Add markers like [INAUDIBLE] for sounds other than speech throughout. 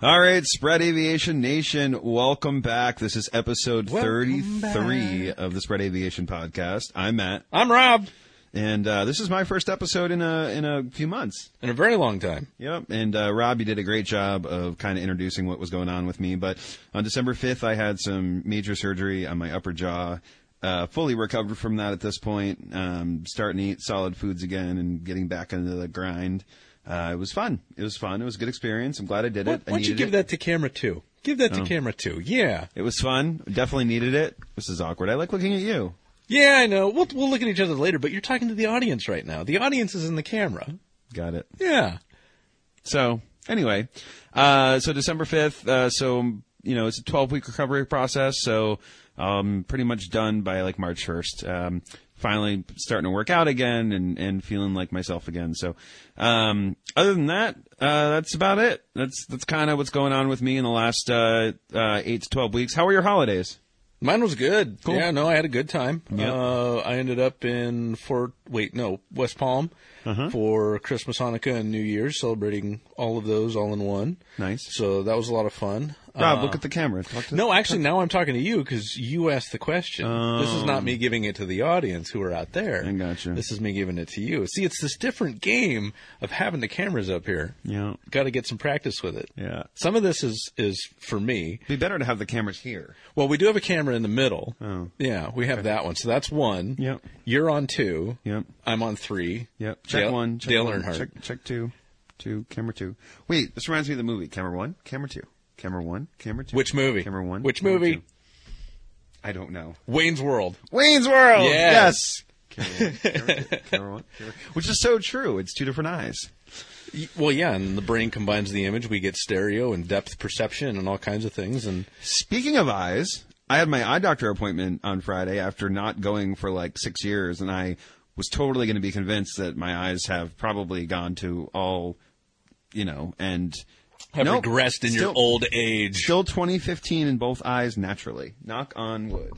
All right, Spread Aviation Nation, welcome back. This is episode Welcome 33 of the Spread Aviation podcast. I'm Matt, I'm Rob. and uh, this is my first episode in a in a few months. In a very long time. Yep, and uh, Rob, you did a great job of kind of introducing what was going on with me. But on December 5th, I had some major surgery on my upper jaw. Uh, fully recovered from that at this point. Um, starting to eat solid foods again and getting back into the grind. Uh, it was fun. It was fun. It was a good experience. I'm glad I did Why, it. I why don't you give it. that to camera two? Give that to Oh. camera two. Yeah. It was fun. Definitely needed it. This is awkward. I like looking at you. Yeah, I know. We'll, we'll look at each other later, but you're talking to the audience right now. The audience is in the camera. Got it. Yeah. So anyway, uh, so December 5th, uh, so, you know, it's a 12 week recovery process. So, um, pretty much done by like March 1st. Um, finally starting to work out again and, and feeling like myself again. So, um, other than that, uh, that's about it. That's, that's kind of what's going on with me in the last, uh, uh, eight to 12 weeks. How were your holidays? Mine was good. Cool. Yeah, no, I had a good time. Yep. Uh, I ended up in Fort, wait, no, West Palm Uh-huh. for Christmas, Hanukkah, and New Year's, celebrating all of those all in one. Nice. So that was a lot of fun. Rob, Uh, look at the camera. Talk to No, actually, now I'm talking to you because you asked the question. This is not me giving it to the audience who are out there. I gotcha. This is me giving it to you. See, it's this different game of having the cameras up here. Yeah. Got to get some practice with it. Yeah. Some of this is is for me. Be better to have the cameras here. Well, we do have a camera in the middle. Oh. Yeah, we have that one. So that's one. Yep. You're on two. Yep. I'm on three. Yep. Check Dale- one. Check Dale one. Earnhardt. Check, check two. Two. Camera two. Wait, this reminds me of the movie. Camera one. Camera two. Camera one. Camera two. Which movie? Camera one. Which camera movie? two. I don't know. Wayne's World. Wayne's World. Yes. [LAUGHS] Camera one. Camera, two, camera one. Camera, which is so true. It's two different eyes. Well, yeah, and the brain combines the image. We get stereo and depth perception and all kinds of things. And Speaking of eyes, I had my eye doctor appointment on Friday after not going for like six years, and I was totally going to be convinced that my eyes have probably gone to all, you know, and have Nope. regressed in your old age. Still 2015 in both eyes naturally. Knock on wood.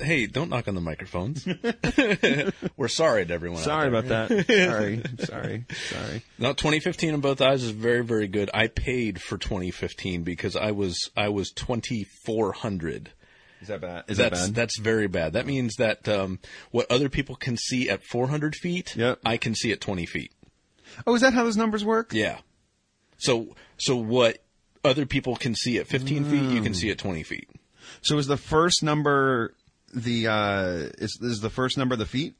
Hey, don't knock on the microphones. [LAUGHS] [LAUGHS] We're sorry to everyone. out Sorry about that. [LAUGHS] sorry. Sorry. Sorry. No, 2015 in both eyes is very, very good. I paid for 2015 because I was I was 2400. Is that bad? Is That's that bad? that's very bad. That means that um, what other people can see at 400 feet, Yep. I can see at 20 feet. oh, is that how those numbers work? Yeah. So so what other people can see at 15 feet, you can see at 20 feet. So is the first number the uh is is the first number the feet?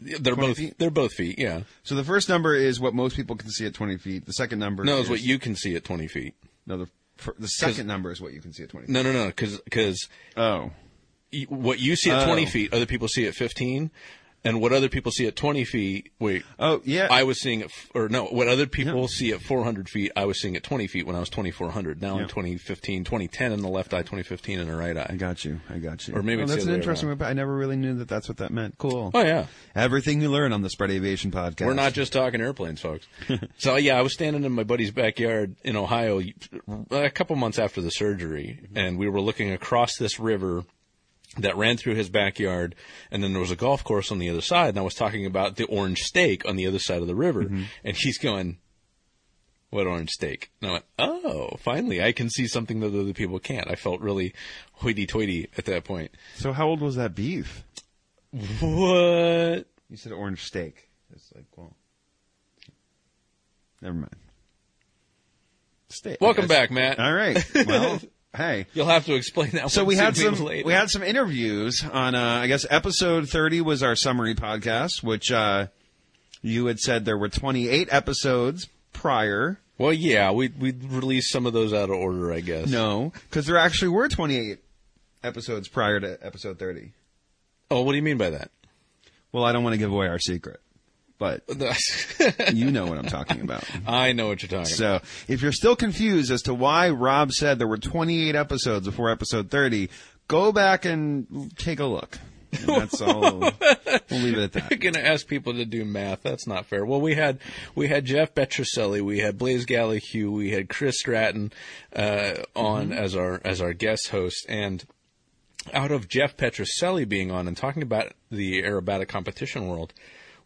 They're both feet? they're both feet. Yeah. So the first number is what most people can see at 20 feet. The second number No, is is what you can see at 20 feet. No, the the second number is what you can see at 20 feet. No, no, no, because because Oh. what you see at Oh. 20 feet, other people see at 15, and what other people see at 20 feet. Wait, Oh, yeah. I was seeing it, f- or no, what other people see at 400 feet, I was seeing at 20 feet when I was 2400. Now Yeah. in 2015, 2010 in the left eye, 2015 in the right eye. I got you. I got you. Or maybe it's that's an interesting way. but I never really knew that that's what that meant. Cool. Oh yeah, Everything you learn on the Spread Aviation podcast. we're not just talking airplanes, folks. [LAUGHS] so yeah, I was standing in my buddy's backyard in Ohio uh, a couple months after the surgery, and we were looking across this river that ran through his backyard, and then there was a golf course on the other side, and I was talking about the orange steak on the other side of the river, mm-hmm. and he's going, "What orange steak?" And I went, "Oh, finally, I can see something that other people can't." I felt really hoity-toity at that point. So how old was that beef? What? You said orange steak. It's like, well, never mind. Steak. Welcome back, Matt. All right. [LAUGHS] Well, hey. You'll have to explain that. So we had some later. we had some interviews on uh, I guess episode 30 was our summary podcast which uh, you had said there were 28 episodes prior. Well, yeah, we we released some of those out of order, I guess. No, cuz there actually were 28 episodes prior to episode 30. Oh, what do you mean by that? Well, I don't want to give away our secret, but [LAUGHS] you know what I'm talking about. [LAUGHS] I know what you're talking about. So, if you're still confused as to why Rob said there were 28 episodes before episode 30, go back and take a look. And that's all. [LAUGHS] we'll leave it at that. You're gonna ask people to do math. That's not fair. Well, we had we had Jeff Petroselli, we had Blaze Gallahue, we had Chris Stratton uh, on as our as our guest host, and out of Jeff Petroselli being on and talking about the aerobatic competition world,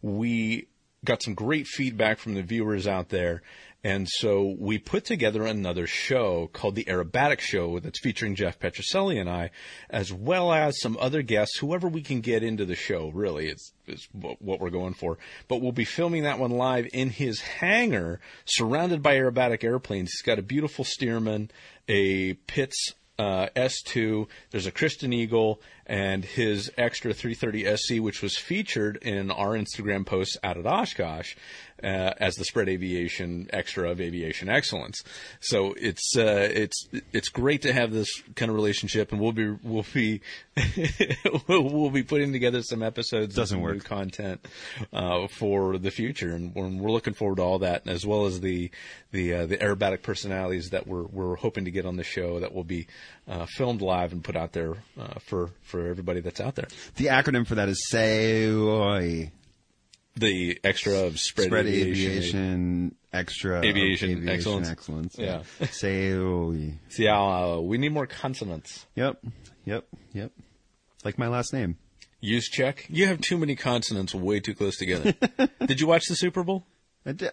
we got some great feedback from the viewers out there. And so we put together another show called the Aerobatic Show that's featuring Jeff Petroselli and I, as well as some other guests, whoever we can get into the show, really, is, is what we're going for. But we'll be filming that one live in his hangar, surrounded by aerobatic airplanes. He's got a beautiful Stearman, a Pitts uh, S2. There's a Christen Eagle and his extra 330 SC, which was featured in our Instagram posts out at Oshkosh uh, as the spread aviation extra of aviation excellence. So it's uh, it's it's great to have this kind of relationship, and we'll be we'll be [LAUGHS] we'll be putting together some episodes, Doesn't some work. new content uh, for the future, and we're, we're looking forward to all that, as well as the the uh, the aerobatic personalities that we're we're hoping to get on the show that will be uh, filmed live and put out there uh, for for everybody that's out there. The acronym for that is SAOI. The extra of spread, Spread aviation. aviation, extra. of Aviation excellence. excellence. Yeah. Say [LAUGHS] SAOI. See, uh, we need more consonants. Yep. Yep. Yep. Like my last name. Use check. You have too many consonants way too close together. [LAUGHS] Did you watch the Super Bowl?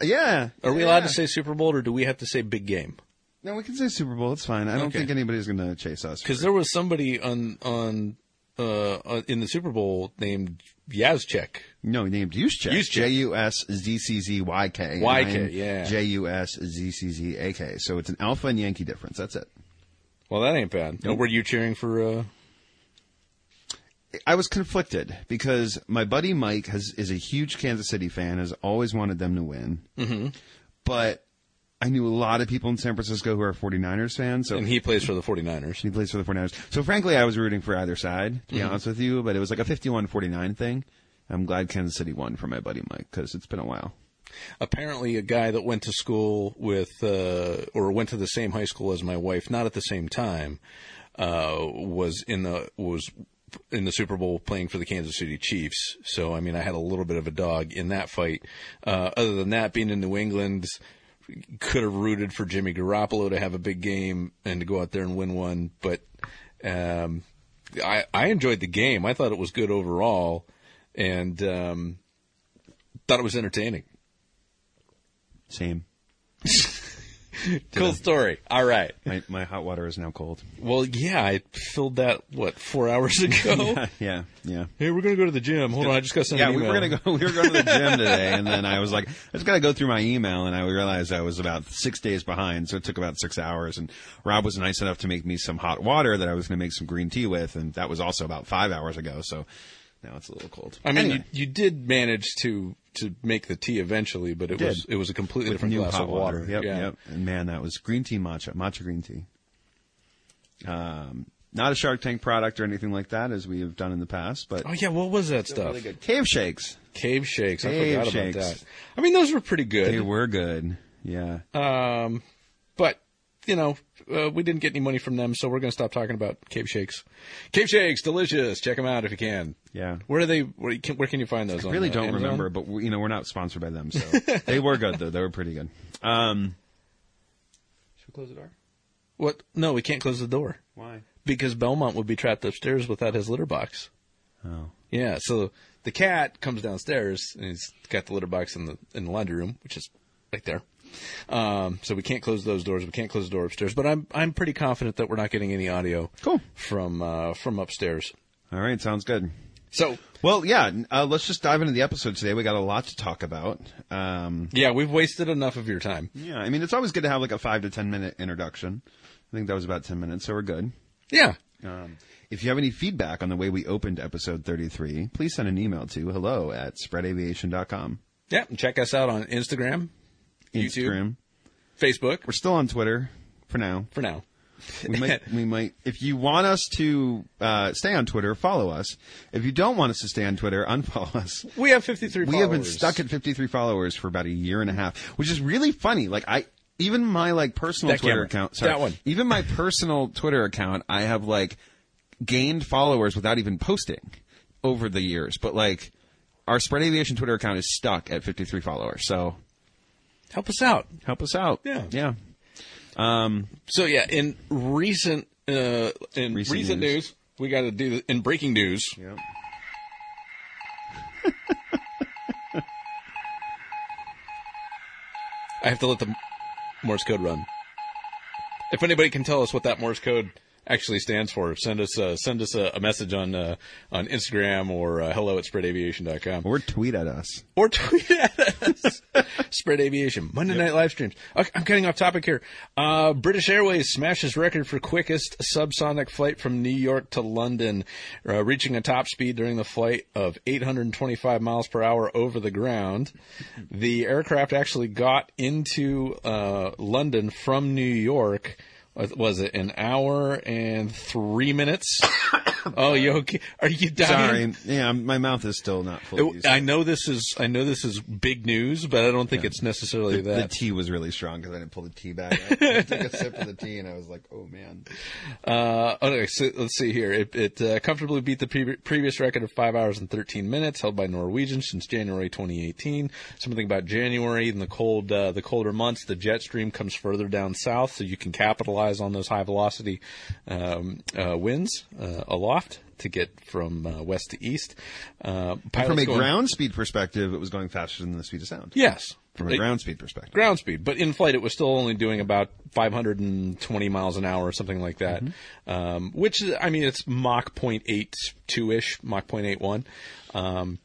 Yeah. Are we Yeah. allowed to say Super Bowl or do we have to say big game? No, we can say Super Bowl. It's fine. I don't Okay. think anybody's going to chase us. Because there was somebody on on uh, uh, in the Super Bowl named Yazchek. no, named Juszczyk. Juszczyk. J U S Z C Z Y K. YK, yeah. J U S Z C Z A K. So it's an Alpha and Yankee difference. That's it. Well, that ain't bad. Nope. Were you cheering for? Uh, I was conflicted because my buddy Mike has is a huge Kansas City fan, has always wanted them to win. Mm-hmm. But I knew a lot of people in San Francisco who are 49ers fans, so and he plays for the 49ers. he plays for the 49ers. So frankly, I was rooting for either side, to be Mm-hmm. honest with you, but it was like a 51-49 thing. I'm glad Kansas City won for my buddy Mike because it's been a while. Apparently, a guy that went to school with uh, or went to the same high school as my wife, not at the same time, uh, was in the was in the Super Bowl playing for the Kansas City Chiefs. So I mean, I had a little bit of a dog in that fight. Uh, other than that, being in New England, could have rooted for Jimmy Garoppolo to have a big game and to go out there and win one, but um, I I enjoyed the game. I thought it was good overall, and um, thought it was entertaining. Same. [LAUGHS] Cool story. All right. My my hot water is now cold. Well, yeah, I filled that what four hours ago. [LAUGHS] yeah, yeah. hey, we're gonna go to the gym. Hold on, I just got sent Yeah, an we email. were gonna go. We were going to the gym today, and then I was like, I just gotta go through my email, and I realized I was about six days behind, so it took about six hours. And Rob was nice enough to make me some hot water that I was gonna make some green tea with, and that was also about five hours ago. So now it's a little cold. I mean, Anyway, you, you did manage to to make the tea eventually, but it Did. was it was a completely with different new glass of water. Yep, yeah. yep. And man, that was green tea matcha, matcha green tea. Um, not a Shark Tank product or anything like that, as we have done in the past, but Oh yeah, what was that stuff? really good. Cave shakes. Cave shakes. I forgot shakes. about that. I mean, those were pretty good. They were good. Yeah. Um, but you know, uh, we didn't get any money from them, so we're going to stop talking about Cape shakes. Cape shakes, delicious. Check them out if you can. Yeah. Where are they? Where can, where can you find those? I really uh, don't Amazon? remember, but we, you know we're not sponsored by them, so [LAUGHS] they were good though. They were pretty good. Um, should we close the door? What? No, we can't close the door Why? because Belmont would be trapped upstairs without his litter box. Oh, Yeah, so the cat comes downstairs and he's got the litter box in the in the laundry room, which is right there. Um, so we can't close those doors. We can't close the door upstairs. But I'm I'm pretty confident that we're not getting any audio Cool. from uh, from upstairs. all right, sounds good. So Well, yeah, uh, let's just dive into the episode today. We got a lot to talk about. Um, yeah, we've wasted enough of your time. yeah, I mean it's always good to have like a five to ten minute introduction. I think that was about ten minutes, so we're good. Yeah. Um, if you have any feedback on the way we opened episode 33, please send an email to hello at spreadaviation.com. Yeah, and check us out on Instagram, YouTube, Instagram. Facebook We're still on Twitter for now. for now. We might, we might, if you want us to uh, stay on Twitter, follow us. If you don't want us to stay on Twitter, [LAUGHS] unfollow us. We have 53 We have been stuck at 53 followers for about a year and a half, which is really funny. Like I, even my like personal That Twitter camera. account, sorry, That one. even my personal Twitter account, I have like gained followers without even posting over the years. But like our Spread Aviation Twitter account is stuck at 53 followers. So Help us out. help us out. Yeah. yeah. So yeah, in recent uh, in Recent recent, news. news. we got to do the, in breaking news. Yep. [LAUGHS] I have to let the Morse code run. If anybody can tell us what that Morse code actually stands for, send us uh, send us a, a message on uh, on Instagram or uh, hello at spreadaviation.com. Or tweet at us. or tweet at us. [LAUGHS] Spread Aviation Monday night live streams. Okay, I'm getting off topic here. Uh, British Airways smashes record for quickest subsonic flight from New York to London, uh, reaching a top speed during the flight of 825 miles per hour over the ground. The aircraft actually got into uh, London from New York. Was it an hour and three minutes? [COUGHS] oh, you okay? Are you dying? Sorry. Yeah, my mouth is still not full. I know this is I know this is big news, but I don't think it's necessarily the that. The tea was really strong because I didn't pull the tea back. I took a sip of the tea and I was like, "Oh man!" [LAUGHS] Uh, okay, so let's see here. It, it uh, comfortably beat the pre- previous record of five hours and 13 minutes held by Norwegian since January 2018. Something about January and the cold, uh, the colder months, the jet stream comes further down south, so you can capitalize on those high velocity um, uh, winds uh, aloft to get from uh, west to east. Uh, From a going- ground speed perspective, it was going faster than the speed of sound. yes, From a It- ground speed perspective. ground speed, but in flight it was still only doing about 520 miles an hour or something like that. Um, which is- I mean, it's Mach 0.82 ish, Mach 0.81. Um,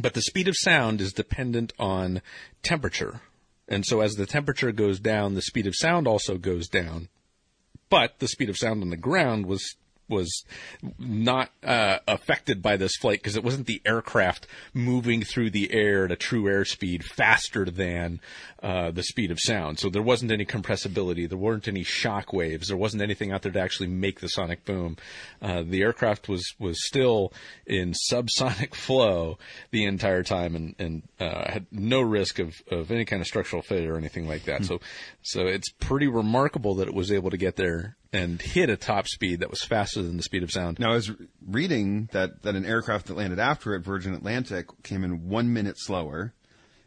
but the speed of sound is dependent on temperature, and so as the temperature goes down, the speed of sound also goes down. But the speed of sound on the ground was was not uh, affected by this flight because it wasn't the aircraft moving through the air at a true airspeed faster than uh, the speed of sound. So there wasn't any compressibility, there weren't any shock waves, there wasn't anything out there to actually make the sonic boom. Uh, the aircraft was was still in subsonic [LAUGHS] flow the entire time and and uh, had no risk of, of any kind of structural failure or anything like that. So so it's pretty remarkable that it was able to get there and hit a top speed that was faster than the speed of sound. Now, I was reading that, that an aircraft that landed after it, Virgin Atlantic, came in one minute slower.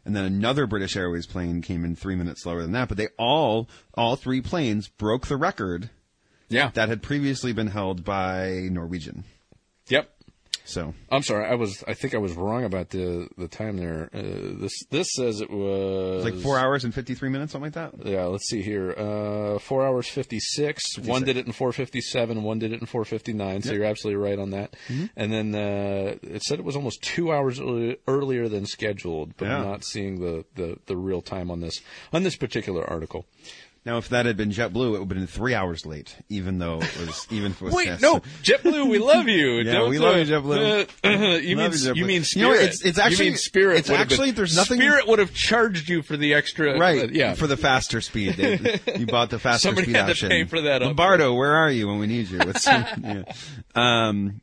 And then another British Airways plane came in three minutes slower than that. But they all, all three planes broke the record Yeah. that had previously been held by Norwegian. Yep. So, I'm sorry. I was. I think I was wrong about the the time there. Uh, this this says it was like four hours and 53 minutes, something like that. Yeah, let's see here. Uh, four hours fifty six. One did it in four fifty seven. One did it in four fifty nine. So you're absolutely right on that. Mm-hmm. And then uh, it said it was almost two hours early, earlier than scheduled, but I'm Yeah. not seeing the, the, the real time on this on this particular article. Now, if that had been JetBlue, it would have been three hours late, even though it was, [LAUGHS] even if it was Wait, no, JetBlue, we love you. [LAUGHS] Yeah, Don't, we love uh, you, JetBlue. uh, you mean you, JetBlue. you mean You know, Spirit? it's- it's actually- you mean Spirit. it's have been- actually- there's nothing- Spirit would have charged you for the extra. Right. uh, yeah. For the faster speed. They, [LAUGHS] you bought the faster Somebody speed had to option. pay for that. Lombardo, where are you when we need you? What's- yeah. Um,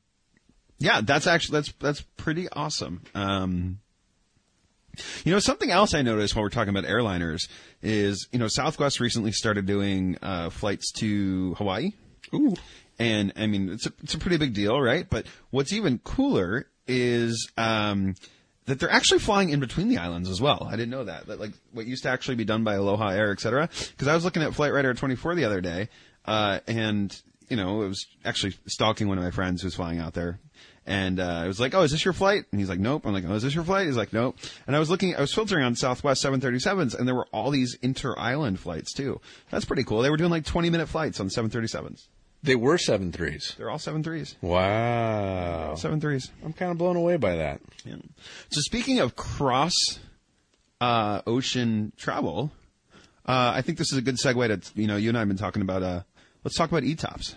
yeah, that's actually, that's, that's pretty awesome. Um, you know, something else I noticed while we're talking about airliners is, you know, Southwest recently started doing, uh, flights to Hawaii. Ooh. And I mean, it's a, it's a pretty big deal, right? But what's even cooler is, um, that they're actually flying in between the islands as well. I didn't know that. That like what used to actually be done by Aloha Air, et cetera. Cause I was looking at Flight Radar 24 the other day, uh, and, you know, it was actually stalking one of my friends who's flying out there. And, uh, I was like, oh, is this your flight? And he's like, nope. I'm like, oh, is this your flight? He's like, nope. And I was looking, I was filtering on Southwest 737s and there were all these inter-island flights too. That's pretty cool. They were doing like 20 minute flights on 737s. They were seven threes. They're all seven threes. Wow. Seven threes. I'm kind of blown away by that. Yeah. So speaking of cross uh, ocean travel, uh, I think this is a good segue to you know you and I have been talking about. Uh, let's talk about ETOPS.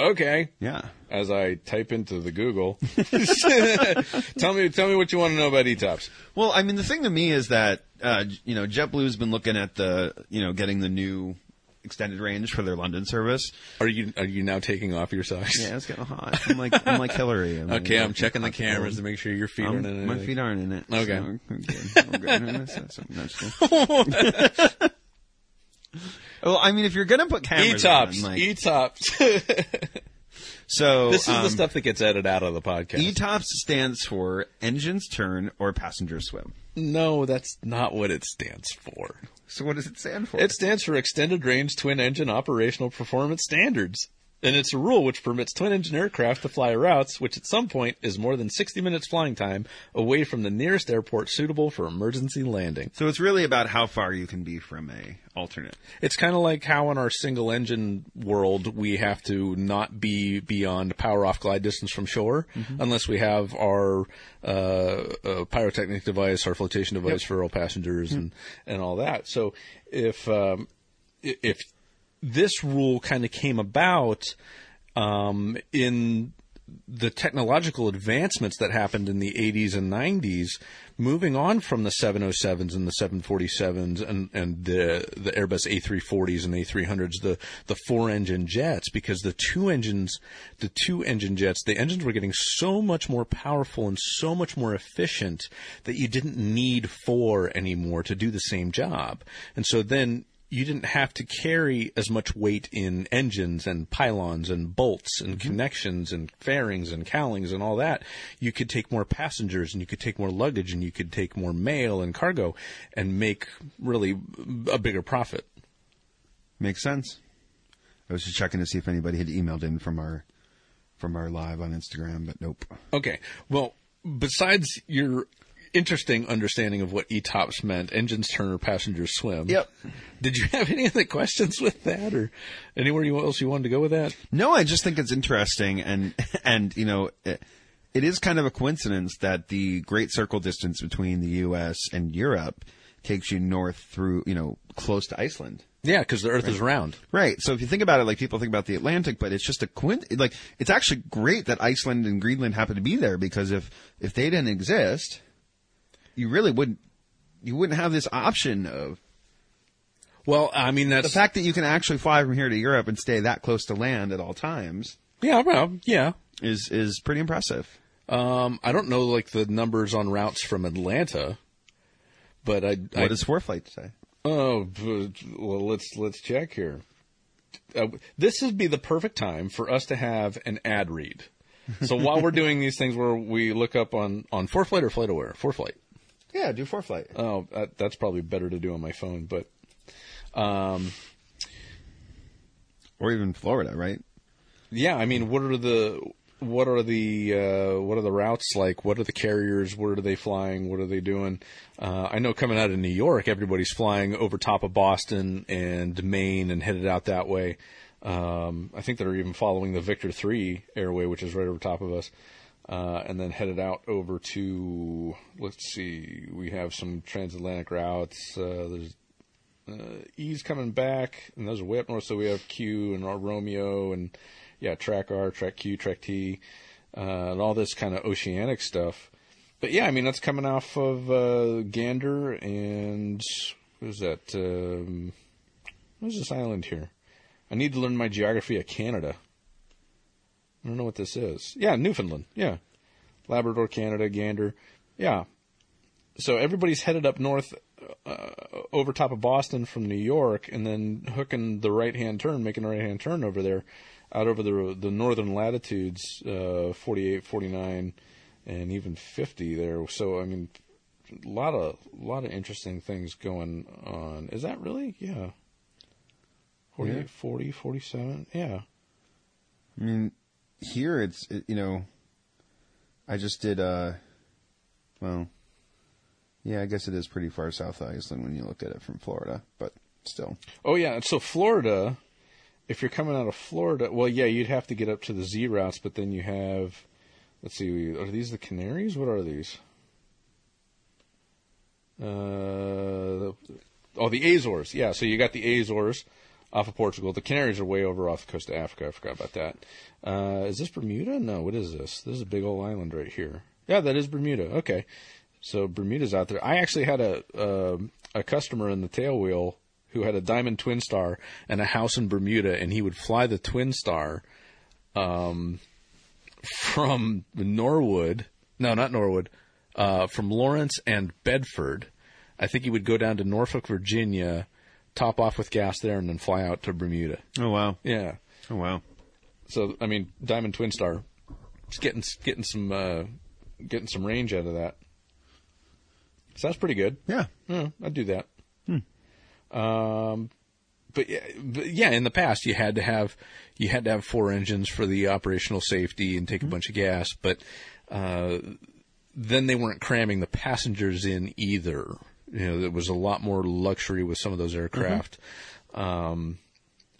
Okay. Yeah. As I type into the Google, [LAUGHS] tell me, tell me what you want to know about ETOPS. Well, I mean, the thing to me is that uh, you know JetBlue's been looking at the you know getting the new extended range for their London service. Are you are you now taking off your socks? Yeah, it's getting hot. I'm like I'm like Hillary. I'm like, Okay, I'm checking the cameras to make sure your feet Um, aren't in my anything. feet aren't in it. Okay. so I'm good. I'm good. Well, I mean, if you're gonna put cameras ETOPS, on, like, ETOPS. [LAUGHS] so this is um, the stuff that gets edited out of the podcast. ETOPS stands for engines turn or passengers swim. no, that's not what it stands for. So what does it stand for? It stands for Extended Range Twin Engine Operational Performance Standards. And it's a rule which permits twin engine aircraft to fly routes which at some point is more than 60 minutes flying time away from the nearest airport suitable for emergency landing. So it's really about how far you can be from a alternate. It's kind of like how in our single engine world we have to not be beyond power off glide distance from shore unless we have our uh, uh, pyrotechnic device, our flotation device for all passengers and, and all that. So if um, if this rule kind of came about um, in the technological advancements that happened in the 80s and 90s, moving on from the 707s and the 747s and, and the, the Airbus A340s and A300s, the, the four engine jets, because the two engines, the two engine jets, the engines were getting so much more powerful and so much more efficient that you didn't need four anymore to do the same job. And so then you didn't have to carry as much weight in engines and pylons and bolts and mm-hmm. connections and fairings and cowlings and all that. You could take more passengers and you could take more luggage and you could take more mail and cargo and make really a bigger profit. Makes sense. I was just checking to see if anybody had emailed in from our from our live on Instagram, but nope. Okay. Well, besides your interesting understanding of what ETOPS meant, engines turn or passengers swim. Yep. Did you have any other questions with that or anywhere else you wanted to go with that? No, I just think it's interesting, and and you know, it, it is kind of a coincidence that the great circle distance between the U.S. and Europe takes you north through, you know, close to Iceland. Yeah, because the Earth is round. Right. So if you think about it, like people think about the Atlantic, but it's just a coin. Like it's actually great that Iceland and Greenland happen to be there because if if they didn't exist, you really wouldn't you wouldn't have this option of Well, I mean that's the fact that you can actually fly from here to Europe and stay that close to land at all times yeah, well, yeah. is is pretty impressive. Um, I don't know like the numbers on routes from Atlanta, but I. I What does ForeFlight say? Oh, well, let's let's check here. Uh, this would be the perfect time for us to have an ad read. So while we're [LAUGHS] doing these things, where we look up on on ForeFlight or FlightAware, ForeFlight. Yeah, do ForeFlight. Oh, that, that's probably better to do on my phone, but um, Or even Florida, right? yeah, I mean, what are the what are the uh, what are the routes like? What are the carriers? Where are they flying? What are they doing? Uh, I know coming out of New York, everybody's flying over top of Boston and Maine and headed out that way. Um, I think they're even following the Victor Three airway, which is right over top of us, uh, and then headed out over to let's see, we have some transatlantic routes. Uh, there's uh, E's coming back, and those are way up north. So we have Q and Romeo, and yeah, Track R, Track Q, Track T, uh, and all this kind of oceanic stuff. But yeah, I mean that's coming off of uh, Gander and what is that? Um, what's this island here? I need to learn my geography of Canada. I don't know what this is. Yeah, Newfoundland. Yeah, Labrador, Canada, Gander. Yeah. So everybody's headed up north uh, over top of Boston from New York, and then hooking the right hand turn, making a right hand turn over there, out over the the northern latitudes, uh, 48, 49, and even 50 there. So I mean, a lot of a lot of interesting things going on. Is that really? Yeah. 48, Yeah. 40, 47. Yeah. I mean, here it's it, you know, I just did uh, well, yeah, I guess it is pretty far south Iceland when you look at it from Florida, but still, Oh yeah, so Florida, if you're coming out of Florida, well yeah, you'd have to get up to the Z routes, but then you have, let's see, are these the Canaries? What are these? Uh, oh, the Azores. Yeah, so you got the Azores off of Portugal. The Canaries are way over off the coast of Africa. I forgot about that. Uh, is this Bermuda? No, what is this? This is a big old island right here. Yeah, that is Bermuda. Okay. So Bermuda's out there. I actually had a um a customer in the tailwheel who had a Diamond Twin Star and a house in Bermuda, and he would fly the Twin Star um, from Norwood. No, not Norwood. Uh, from Lawrence and Bedford. I think he would go down to Norfolk, Virginia, top off with gas there, and then fly out to Bermuda. oh wow, Yeah. oh wow, So I mean, Diamond Twin Star, just getting getting some uh, getting some range out of that. So that's pretty good. yeah, Yeah, I'd do that. Um, but, yeah, but yeah, in the past you had to have you had to have four engines for the operational safety and take a bunch of gas, but uh, then they weren't cramming the passengers in either. You know, there was a lot more luxury with some of those aircraft. Um,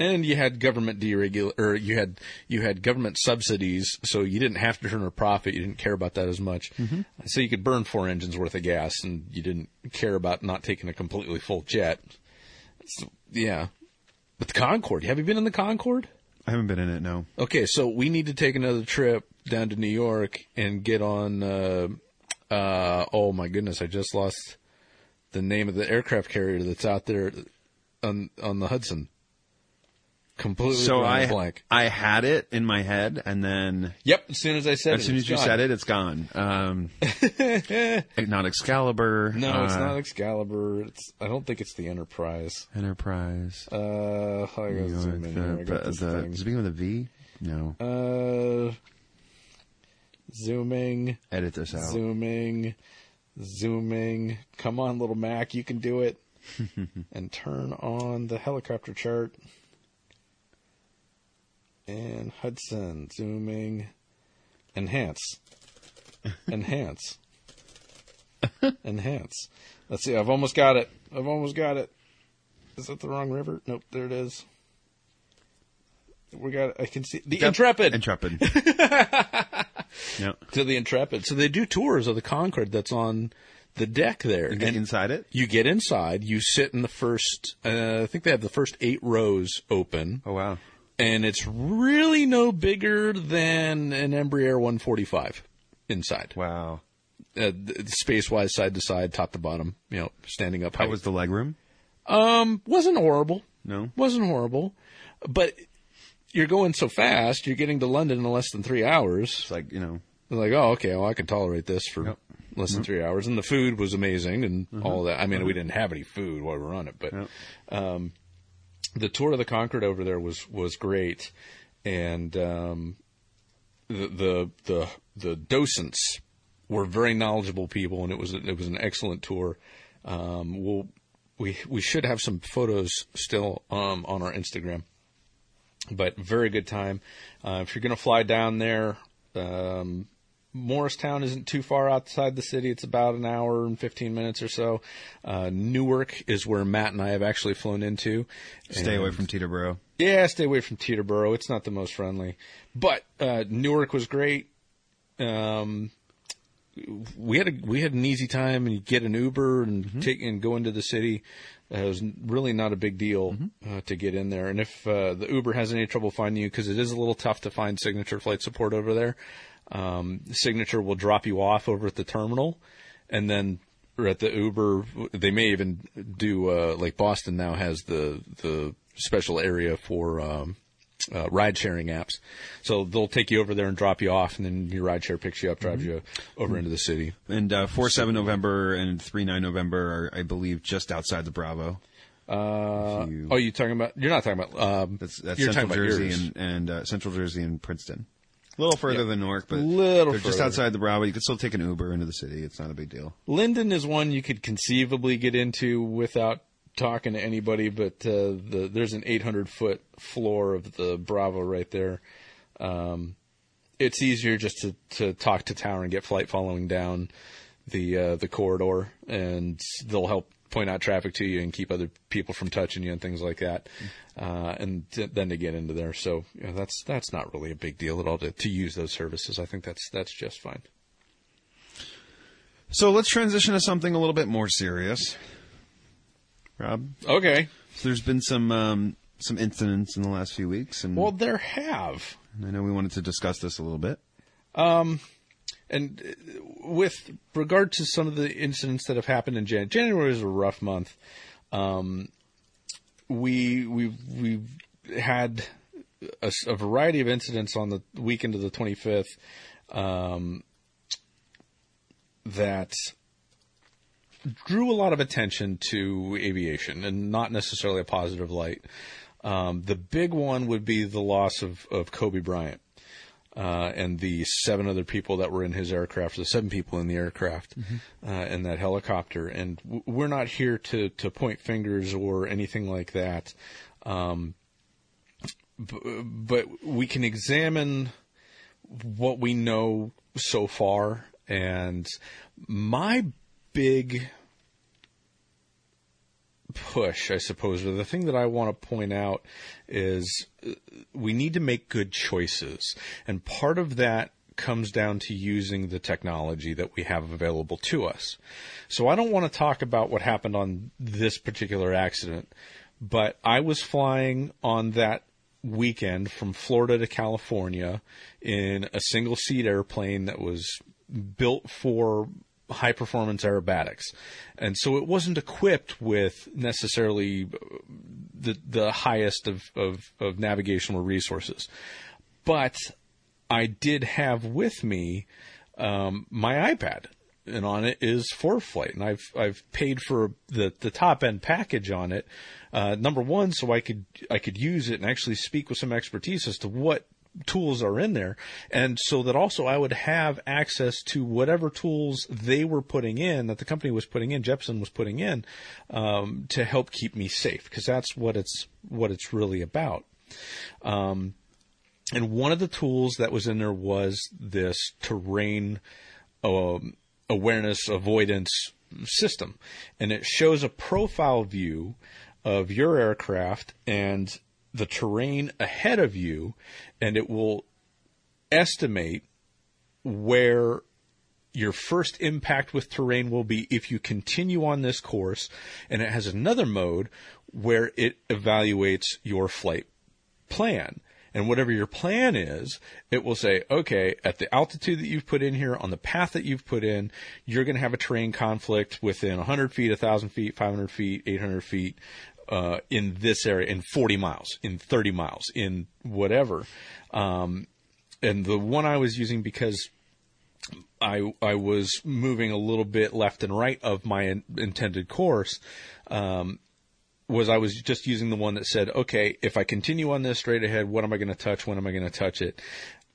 and you had government deregul or you had you had government subsidies, so you didn't have to turn a profit. You didn't care about that as much. So you could burn four engines worth of gas, and you didn't care about not taking a completely full jet. So, yeah, but the Concorde. Have you been in the Concorde? I haven't been in it. No. Okay, so we need to take another trip down to New York and get on. Uh, uh, oh my goodness, I just lost the name of the aircraft carrier that's out there on on the Hudson. Completely So I blank. I had it in my head, and then Yep, as soon as I said it. as it, soon as you gone. said it, it's gone. Um, [LAUGHS] not Excalibur. No, it's uh, not Excalibur. It's I don't think it's the Enterprise. Enterprise. Uh, I gotta zoom in here. I the, got the, this the, thing. does it begin with a V? No. Uh, zooming, Edit this out. zooming, zooming. Come on, little Mac, you can do it. [LAUGHS] and turn on the helicopter chart. And Hudson, zooming, enhance, [LAUGHS] enhance, enhance. Let's see. I've almost got it. I've almost got it. Is that the wrong river? Nope. There it is. We got. I can see the Yep. Intrepid. Intrepid. [LAUGHS] yep. to the Intrepid. So they do tours of the Concorde that's on the deck there. You get And inside it? you get inside, you sit in the first, uh, I think they have the first eight rows open, Oh, wow. and it's really no bigger than an Embraer 145 inside. Wow. Uh, space wise, side to side, top to bottom, you know, standing up. How height. was the leg room? Um, wasn't horrible. No. Wasn't horrible. But you're going so fast, you're getting to London in less than three hours. It's like, you know, like, oh, okay, well, I can tolerate this for Yep. less than three hours. And the food was amazing and all that. I mean, we didn't have any food while we were on it, but Yep. um, the tour of the Concorde over there was was great, and um, the the the the docents were very knowledgeable people, and it was it was an excellent tour. Um, we'll we we should have some photos still um, on our Instagram, but very good time. Uh, if you're going to fly down there, um, Morristown isn't too far outside the city. It's about an hour and 15 minutes or so. Uh, Newark is where Matt and I have actually flown into. stay away from Teterboro. yeah, stay away from Teterboro. It's not the most friendly, but uh, Newark was great. Um, we had a we had an easy time, and you get an Uber and take and go into the city. Uh, it was really not a big deal uh, to get in there. And if uh, the Uber has any trouble finding you, because it is a little tough to find Signature flight support over there, um, Signature will drop you off over at the terminal, and then or at the Uber, they may even do uh, like Boston now has the the special area for um, uh, ride sharing apps. So they'll take you over there and drop you off, and then your ride share picks you up, drives you over into the city. And uh, 4 7 November and 3 9 November are, I believe, just outside the Bravo. Uh, you- oh, you talking about? You're not talking about. Um, That's, that's Central Jersey and, and uh, Central Jersey and Princeton. A little further Yep. than Newark, but Little they're just outside the Bravo. You could still take an Uber into the city. It's not a big deal. Linden is one you could conceivably get into without talking to anybody, but uh, the, there's an 800 foot floor of the Bravo right there. Um, it's easier just to, to talk to Tower and get flight following down the uh, the corridor, and they'll help point out traffic to you and keep other people from touching you and things like that. Uh, and t- then to get into there, so you know, that's that's not really a big deal at all to, to use those services. I think that's that's just fine. So let's transition to something a little bit more serious. Rob, Okay. so there's been some um, some incidents in the last few weeks, and Well, there have. I know we wanted to discuss this a little bit. Um, And uh, with regard to some of the incidents that have happened in January, January was a rough month. Um, we we we had a, s- a variety of incidents on the weekend of the 25th um, that drew a lot of attention to aviation and not necessarily a positive light. Um, the big one would be the loss of, of Kobe Bryant uh, and the seven other people that were in his aircraft, the seven people in the aircraft uh, in that helicopter. And w- we're not here to, to point fingers or anything like that. Um, b- but we can examine what we know so far. And my big push, I suppose, or the thing that I want to point out is uh, we need to make good choices. And part of that comes down to using the technology that we have available to us. So I don't want to talk about what happened on this particular accident, but I was flying on that weekend from Florida to California in a single seat airplane that was built for high performance aerobatics. And so it wasn't equipped with necessarily the, the highest of, of, of navigational resources. But I did have with me um, my iPad, and on it is ForeFlight, and I've I've paid for the the top end package on it. Uh, number one, so I could I could use it and actually speak with some expertise as to what tools are in there, and so that also I would have access to whatever tools they were putting in that the company was putting in, Jeppesen was putting in, um, to help keep me safe because that's what it's what it's really about. Um, and one of the tools that was in there was this terrain um, awareness avoidance system. And it shows a profile view of your aircraft and the terrain ahead of you, and it will estimate where your first impact with terrain will be if you continue on this course. And it has another mode where it evaluates your flight plan. And whatever your plan is, it will say, okay, at the altitude that you've put in here, on the path that you've put in, you're going to have a terrain conflict within 100 feet, 1,000 feet, 500 feet, 800 feet, uh, in this area, in 40 miles, in 30 miles, in whatever. Um, and the one I was using because I I was moving a little bit left and right of my in, intended course. Um, was I was just using the one that said, okay, if I continue on this straight ahead, what am I going to touch? When am I going to touch it?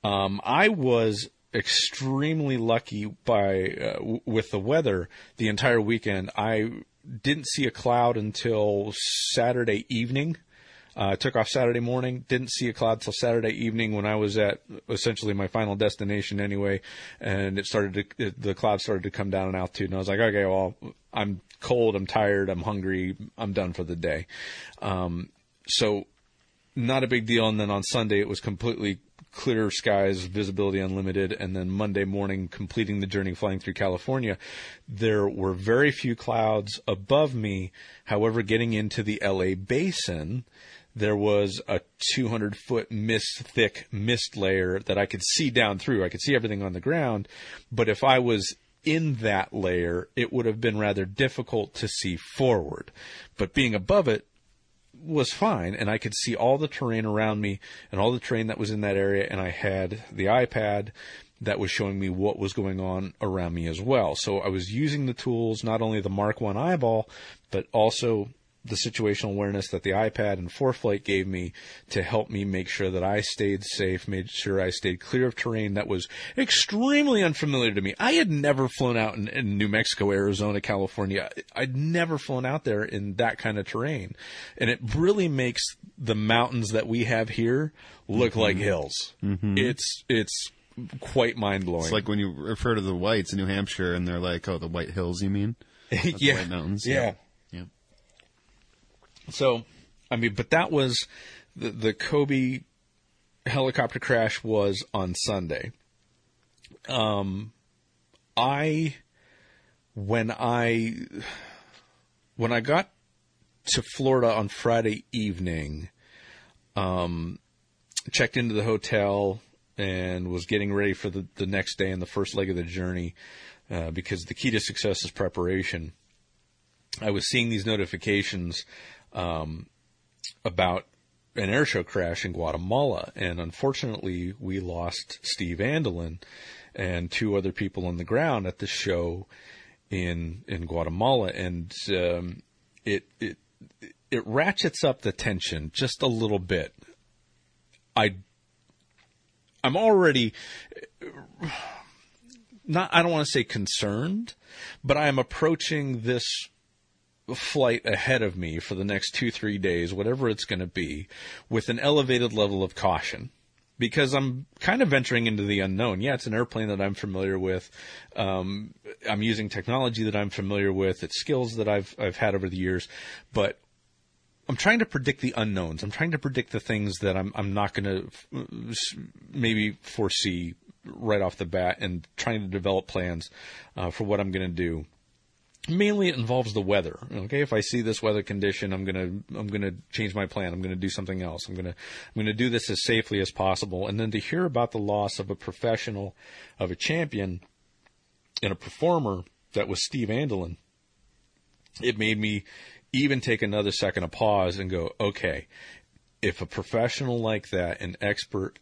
Um, I was extremely lucky by uh, w- with the weather the entire weekend. I didn't see a cloud until Saturday evening. Uh, took off Saturday morning, didn't see a cloud till Saturday evening when I was at essentially my final destination anyway, and it started to, it, the clouds started to come down in altitude, and I was like, okay, well, I'm cold, I'm tired, I'm hungry, I'm done for the day. Um, so not a big deal. And then on Sunday, it was completely clear skies, visibility unlimited, and then Monday morning, completing the journey flying through California, there were very few clouds above me. However, getting into the LA basin, there was a 200 foot mist thick mist layer that I could see down through. I could see everything on the ground, but if I was in that layer, it would have been rather difficult to see forward. But being above it, was fine and I could see all the terrain around me and all the terrain that was in that area and I had the iPad that was showing me what was going on around me as well. So I was using the tools, not only the Mark 1 eyeball, but also the situational awareness that the iPad and ForeFlight gave me to help me make sure that I stayed safe, made sure I stayed clear of terrain that was extremely unfamiliar to me. I had never flown out in, in New Mexico, Arizona, California. I'd never flown out there in that kind of terrain. And it really makes the mountains that we have here look mm-hmm. like hills. Mm-hmm. It's, it's, quite mind blowing. It's like when you refer to the whites in New Hampshire and they're like, "Oh, the White Hills," you mean? [LAUGHS] yeah, White Mountains. Yeah. yeah. So, I mean, but that was the, the Kobe helicopter crash was on Sunday. Um, I, when I, when I got to Florida on Friday evening, um, checked into the hotel and was getting ready for the, the next day and the first leg of the journey, uh, because the key to success is preparation. I was seeing these notifications um, about an airshow crash in Guatemala, and unfortunately, we lost Steve Andelin and two other people on the ground at the show in in Guatemala, and um, it it it ratchets up the tension just a little bit. I I'm already not I don't want to say concerned, but I am approaching this flight ahead of me for the next two, three days, whatever it's going to be, with an elevated level of caution. Because I'm kind of venturing into the unknown. Yeah, it's an airplane that I'm familiar with. Um, I'm using technology that I'm familiar with. It's skills that I've I've had over the years, but I'm trying to predict the unknowns. I'm trying to predict the things that I'm I'm not going to f- maybe foresee right off the bat, and trying to develop plans uh, for what I'm going to do. Mainly, it involves the weather. Okay, if I see this weather condition, I'm gonna I'm gonna change my plan. I'm gonna do something else. I'm gonna I'm gonna do this as safely as possible. And then to hear about the loss of a professional, of a champion, and a performer that was Steve Andelin, it made me even take another second of pause and go, okay, if a professional like that, an expert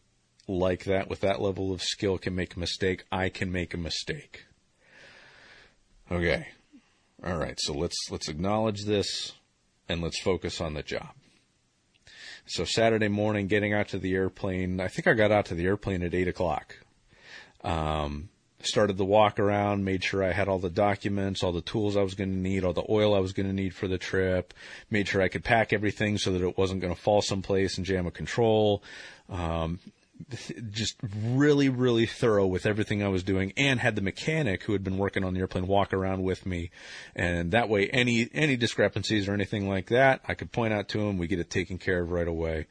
like that with that level of skill can make a mistake, I can make a mistake. Okay. All right, so let's let's acknowledge this and let's focus on the job. So Saturday morning, getting out to the airplane, I think I got out to the airplane at eight o'clock. Um, started the walk around, made sure I had all the documents, all the tools I was going to need, all the oil I was going to need for the trip, made sure I could pack everything so that it wasn't going to fall someplace and jam a control. Um, just really, really thorough with everything I was doing and had the mechanic who had been working on the airplane walk around with me. And that way, any, any discrepancies or anything like that, I could point out to him. We get it taken care of right away.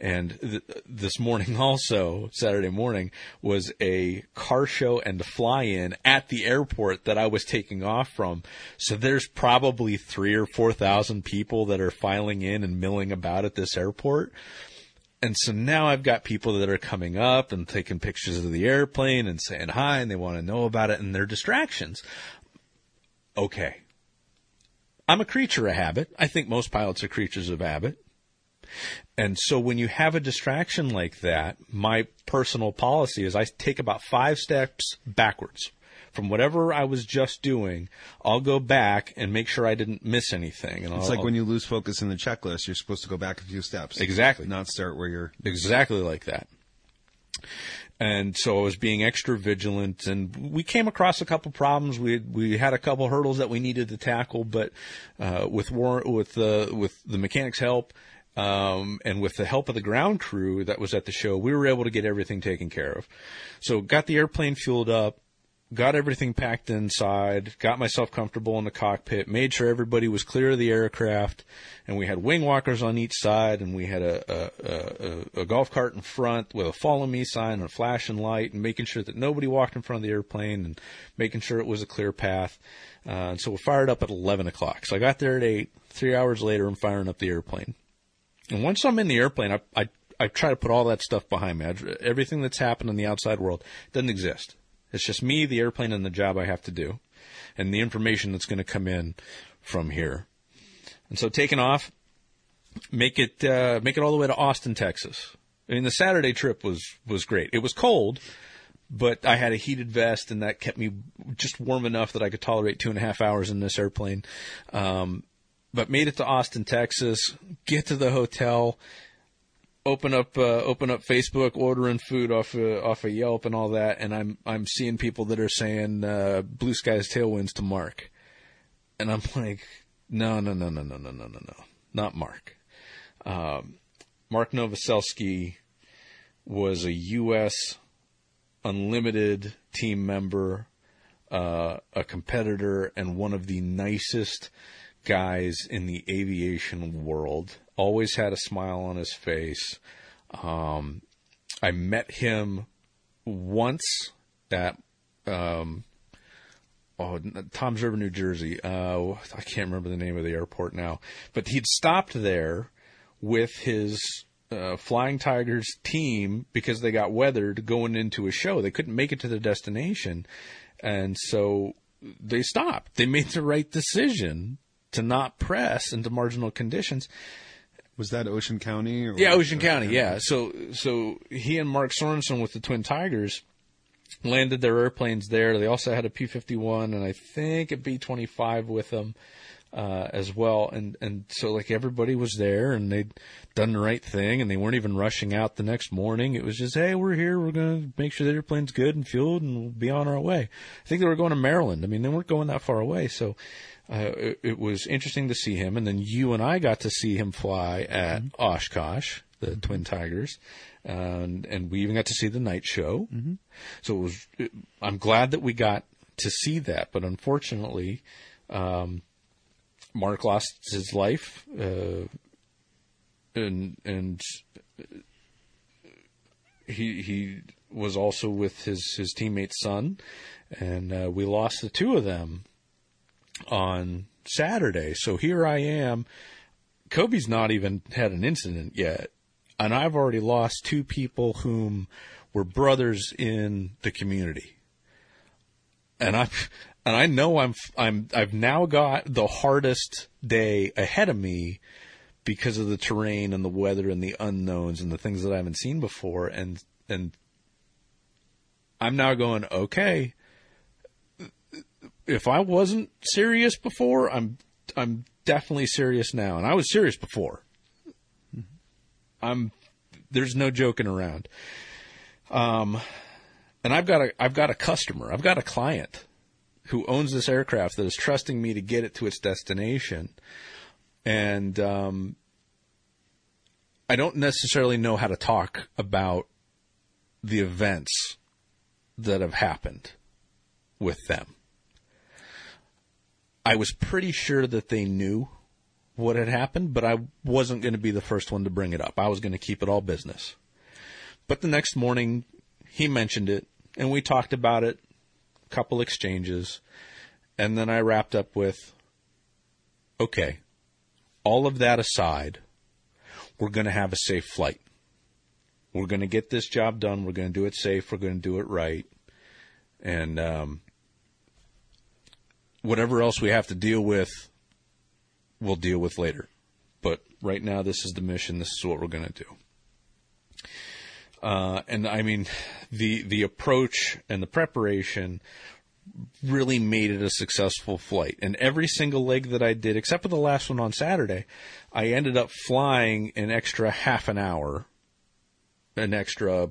And th- this morning [LAUGHS] also, Saturday morning, was a car show and a fly-in at the airport that I was taking off from. So there's probably three or four thousand people that are filing in and milling about at this airport. And so now I've got people that are coming up and taking pictures of the airplane and saying hi and they want to know about it and they're distractions. Okay. I'm a creature of habit. I think most pilots are creatures of habit. And so when you have a distraction like that, my personal policy is I take about five steps backwards from whatever I was just doing. I'll go back and make sure I didn't miss anything. And It's I'll, like when you lose focus in the checklist, you're supposed to go back a few steps. Exactly. Not start where you're. exactly like that. And so I was being extra vigilant, and we came across a couple problems. We we had a couple hurdles that we needed to tackle, but uh, with war, with the with the mechanics' help, um, and with the help of the ground crew that was at the show, we were able to get everything taken care of. So got the airplane fueled up, got everything packed inside, got myself comfortable in the cockpit, made sure everybody was clear of the aircraft, and we had wing walkers on each side, and we had a, a, a, a golf cart in front with a follow me sign and a flashing light, and making sure that nobody walked in front of the airplane, and making sure it was a clear path. Uh, and so we fired up at 11 o'clock. So I got there at 8. Three hours later, I'm firing up the airplane. And once I'm in the airplane, I, I, I try to put all that stuff behind me. I, everything that's happened in the outside world doesn't exist. It's just me, the airplane, and the job I have to do, and the information that's going to come in from here. And so taking off, make it uh, make it all the way to Austin, Texas. I mean, the Saturday trip was was great. It was cold, but I had a heated vest, and that kept me just warm enough that I could tolerate two and a half hours in this airplane. Um, but made it to Austin, Texas. Get to the hotel open up uh, open up Facebook, ordering food off of, off of Yelp and all that, and I'm I'm seeing people that are saying uh, blue skies tailwinds to Mark, and I'm [LAUGHS] like, no no no no no no no no no, not Mark. Um, Mark Nowosielski was a U.S. Unlimited team member, uh, a competitor, and one of the nicest guys in the aviation world. Always had a smile on his face. Um, I met him once at um, oh, Toms River, New Jersey. Uh, I can't remember the name of the airport now, but he'd stopped there with his uh, Flying Tigers team because they got weathered going into a show. They couldn't make it to their destination, and so they stopped. They made the right decision to not press into marginal conditions. Was that Ocean County? Or Yeah, Ocean County. Yeah. So so he and Mark Sorensen with the Twin Tigers landed their airplanes there. They also had a P fifty one and I think a B twenty five with them. uh, as well. And, and so like everybody was there and they'd done the right thing and they weren't even rushing out the next morning. It was just, Hey, we're here. We're going to make sure the airplane's good and fueled and we'll be on our way. I think they were going to Maryland. I mean, they weren't going that far away. So, uh, it, it was interesting to see him. And then you and I got to see him fly at Oshkosh, the Twin Tigers. And, and we even got to see the night show. Mm-hmm. So it was, it, I'm glad that we got to see that, but unfortunately, um, Mark lost his life, uh, and and he he was also with his his teammate's son, and uh, we lost the two of them on Saturday. So here I am. Kobe's not even had an incident yet, and I've already lost two people whom were brothers in the community. And I and I know I'm I'm I've now got the hardest day ahead of me because of the terrain and the weather and the unknowns and the things that I haven't seen before and and I'm now going okay if I wasn't serious before I'm I'm definitely serious now and I was serious before I'm there's no joking around um and I've got a I've got a customer I've got a client who owns this aircraft that is trusting me to get it to its destination. And um, I don't necessarily know how to talk about the events that have happened with them. I was pretty sure that they knew what had happened, but I wasn't going to be the first one to bring it up. I was going to keep it all business. But the next morning, he mentioned it, and we talked about it a couple exchanges, and then I wrapped up with, okay, all of that aside, we're going to have a safe flight. We're going to get this job done. We're going to do it safe. We're going to do it right. And um, whatever else we have to deal with, we'll deal with later. But right now, this is the mission. This is what we're going to do. Uh, and I mean, the the approach and the preparation really made it a successful flight. And every single leg that I did, except for the last one on Saturday, I ended up flying an extra half an hour, an extra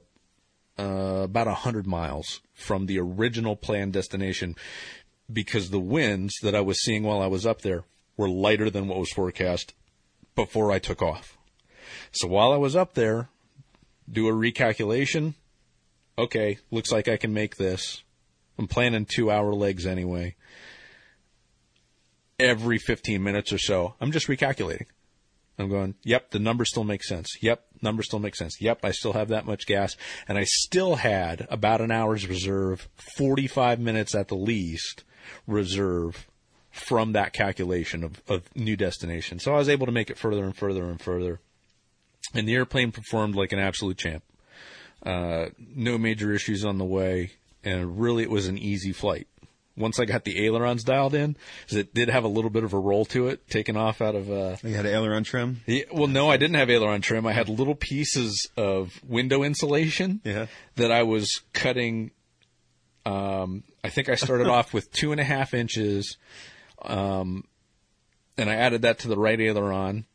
uh, about a hundred miles from the original planned destination, because the winds that I was seeing while I was up there were lighter than what was forecast before I took off. So while I was up there, do a recalculation. Okay, looks like I can make this. I'm planning two hour legs anyway. Every 15 minutes or so, I'm just recalculating. I'm going, yep, the number still makes sense. Yep, number still makes sense. Yep, I still have that much gas. And I still had about an hour's reserve, 45 minutes at the least reserve from that calculation of, of new destination. So I was able to make it further and further and further and the airplane performed like an absolute champ. Uh, no major issues on the way, and really it was an easy flight. Once I got the ailerons dialed in, because it did have a little bit of a roll to it, taking off out of. Uh, you had aileron trim. Yeah, well, no, I didn't have aileron trim. I had little pieces of window insulation yeah. that I was cutting. Um, I think I started [LAUGHS] off with two and a half inches, um, and I added that to the right aileron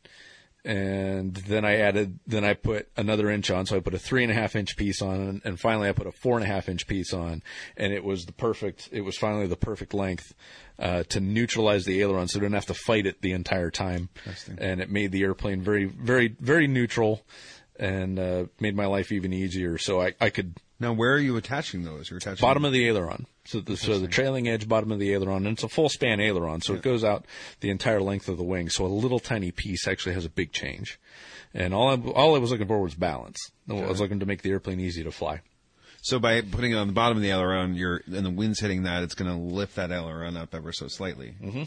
and then I added, then I put another inch on. So I put a three and a half inch piece on, and finally I put a four and a half inch piece on, and it was the perfect. It was finally the perfect length uh, to neutralize the aileron, so I didn't have to fight it the entire time, and it made the airplane very, very, very neutral, and uh, made my life even easier. So I, I could now, where are you attaching those? You're attaching bottom of the aileron. So the, so the trailing edge, bottom of the aileron, and it's a full span aileron, so yeah. it goes out the entire length of the wing. So a little tiny piece actually has a big change. And all I, all I was looking for was balance. I was looking to make the airplane easy to fly. So by putting it on the bottom of the aileron, you're and the wind's hitting that, it's going to lift that aileron up ever so slightly. Mm-hmm.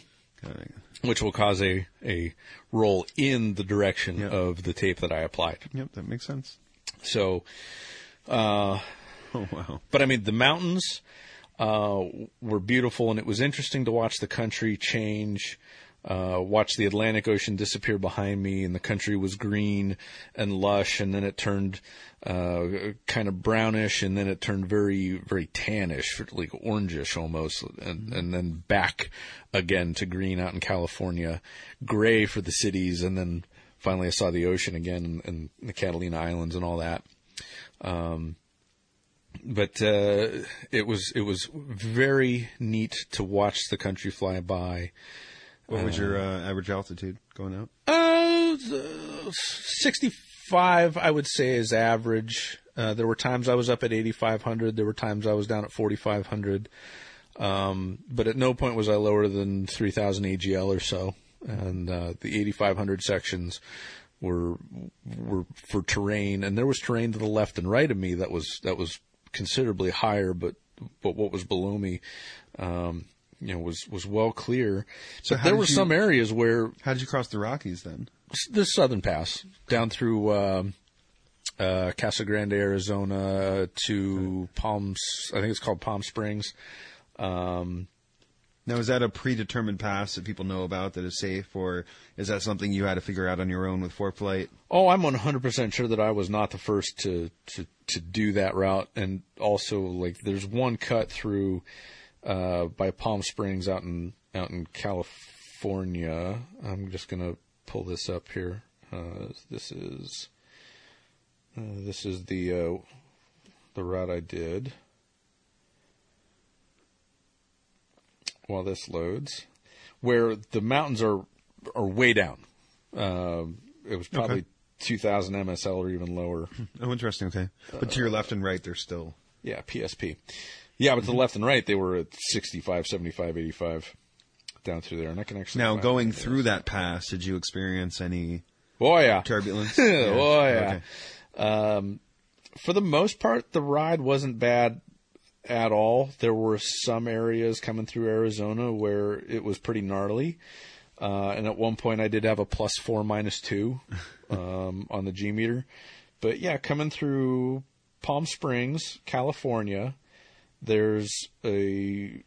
Which will cause a, a roll in the direction yep. of the tape that I applied. Yep, that makes sense. So, uh, [LAUGHS] Oh wow! But I mean, the mountains uh, were beautiful, and it was interesting to watch the country change Uh, watched the Atlantic Ocean disappear behind me, and the country was green and lush, and then it turned uh, kind of brownish, and then it turned very, very tannish, like orangish almost, and, and then back again to green out in California, gray for the cities, and then finally I saw the ocean again and, and the Catalina Islands and all that. Um, but uh, it was it was very neat to watch the country fly by. What was your uh, average altitude going out? Uh, 65, I would say, is average. Uh, there were times I was up at 8,500. There were times I was down at 4,500. Um, but at no point was I lower than 3,000 AGL or so. And uh, the 8,500 sections were were for terrain, and there was terrain to the left and right of me that was that was considerably higher, but but what was below me, um, you know, was was well clear. So there were you- some areas where How did you cross the Rockies then? the Southern Pass down through um, uh, Casa Grande, Arizona to Palms. I think it's called Palm Springs. Um, Now, is that a predetermined pass that people know about that is safe, or is that something you had to figure out on your own with ForeFlight? oh, I'm 100% sure that I was not the first to, to, to do that route. And also, like, there's one cut through uh, by Palm Springs out in out in California. I'm just gonna pull this up here. Uh, this is uh, this is the uh, the route I did. While this loads, where the mountains are are way down. Um it was probably Okay. 2,000 MSL or even lower. [LAUGHS] Oh, interesting. Okay, but to your left and right, they're still. Yeah, PSP. Yeah, but to the left and right, they were at 65, 75, 85 down through there. And I can actually. Now, going through that pass, did you experience any Oh, yeah. turbulence? [LAUGHS] oh, yeah. Okay. Um, for the most part, the ride wasn't bad at all. There were some areas coming through Arizona where it was pretty gnarly. Uh, and at one point, I did have a plus four, minus two [LAUGHS] um, on the G meter. But yeah, coming through Palm Springs, California, there's a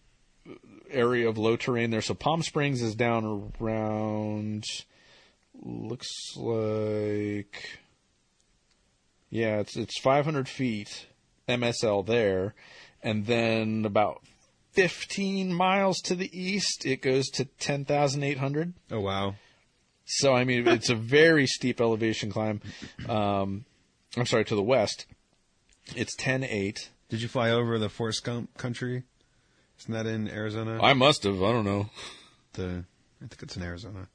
area of low terrain there. So Palm Springs is down around, looks like, yeah, it's it's 500 feet MSL there, and then about 15 miles to the east, it goes to 10,800. Oh wow. So I mean, it's a very steep elevation climb. Um, I'm sorry, to the west, it's 10.8. Did you fly over the Forrest Gump country? Isn't that in Arizona? I must have. I don't know. the I think it's in Arizona.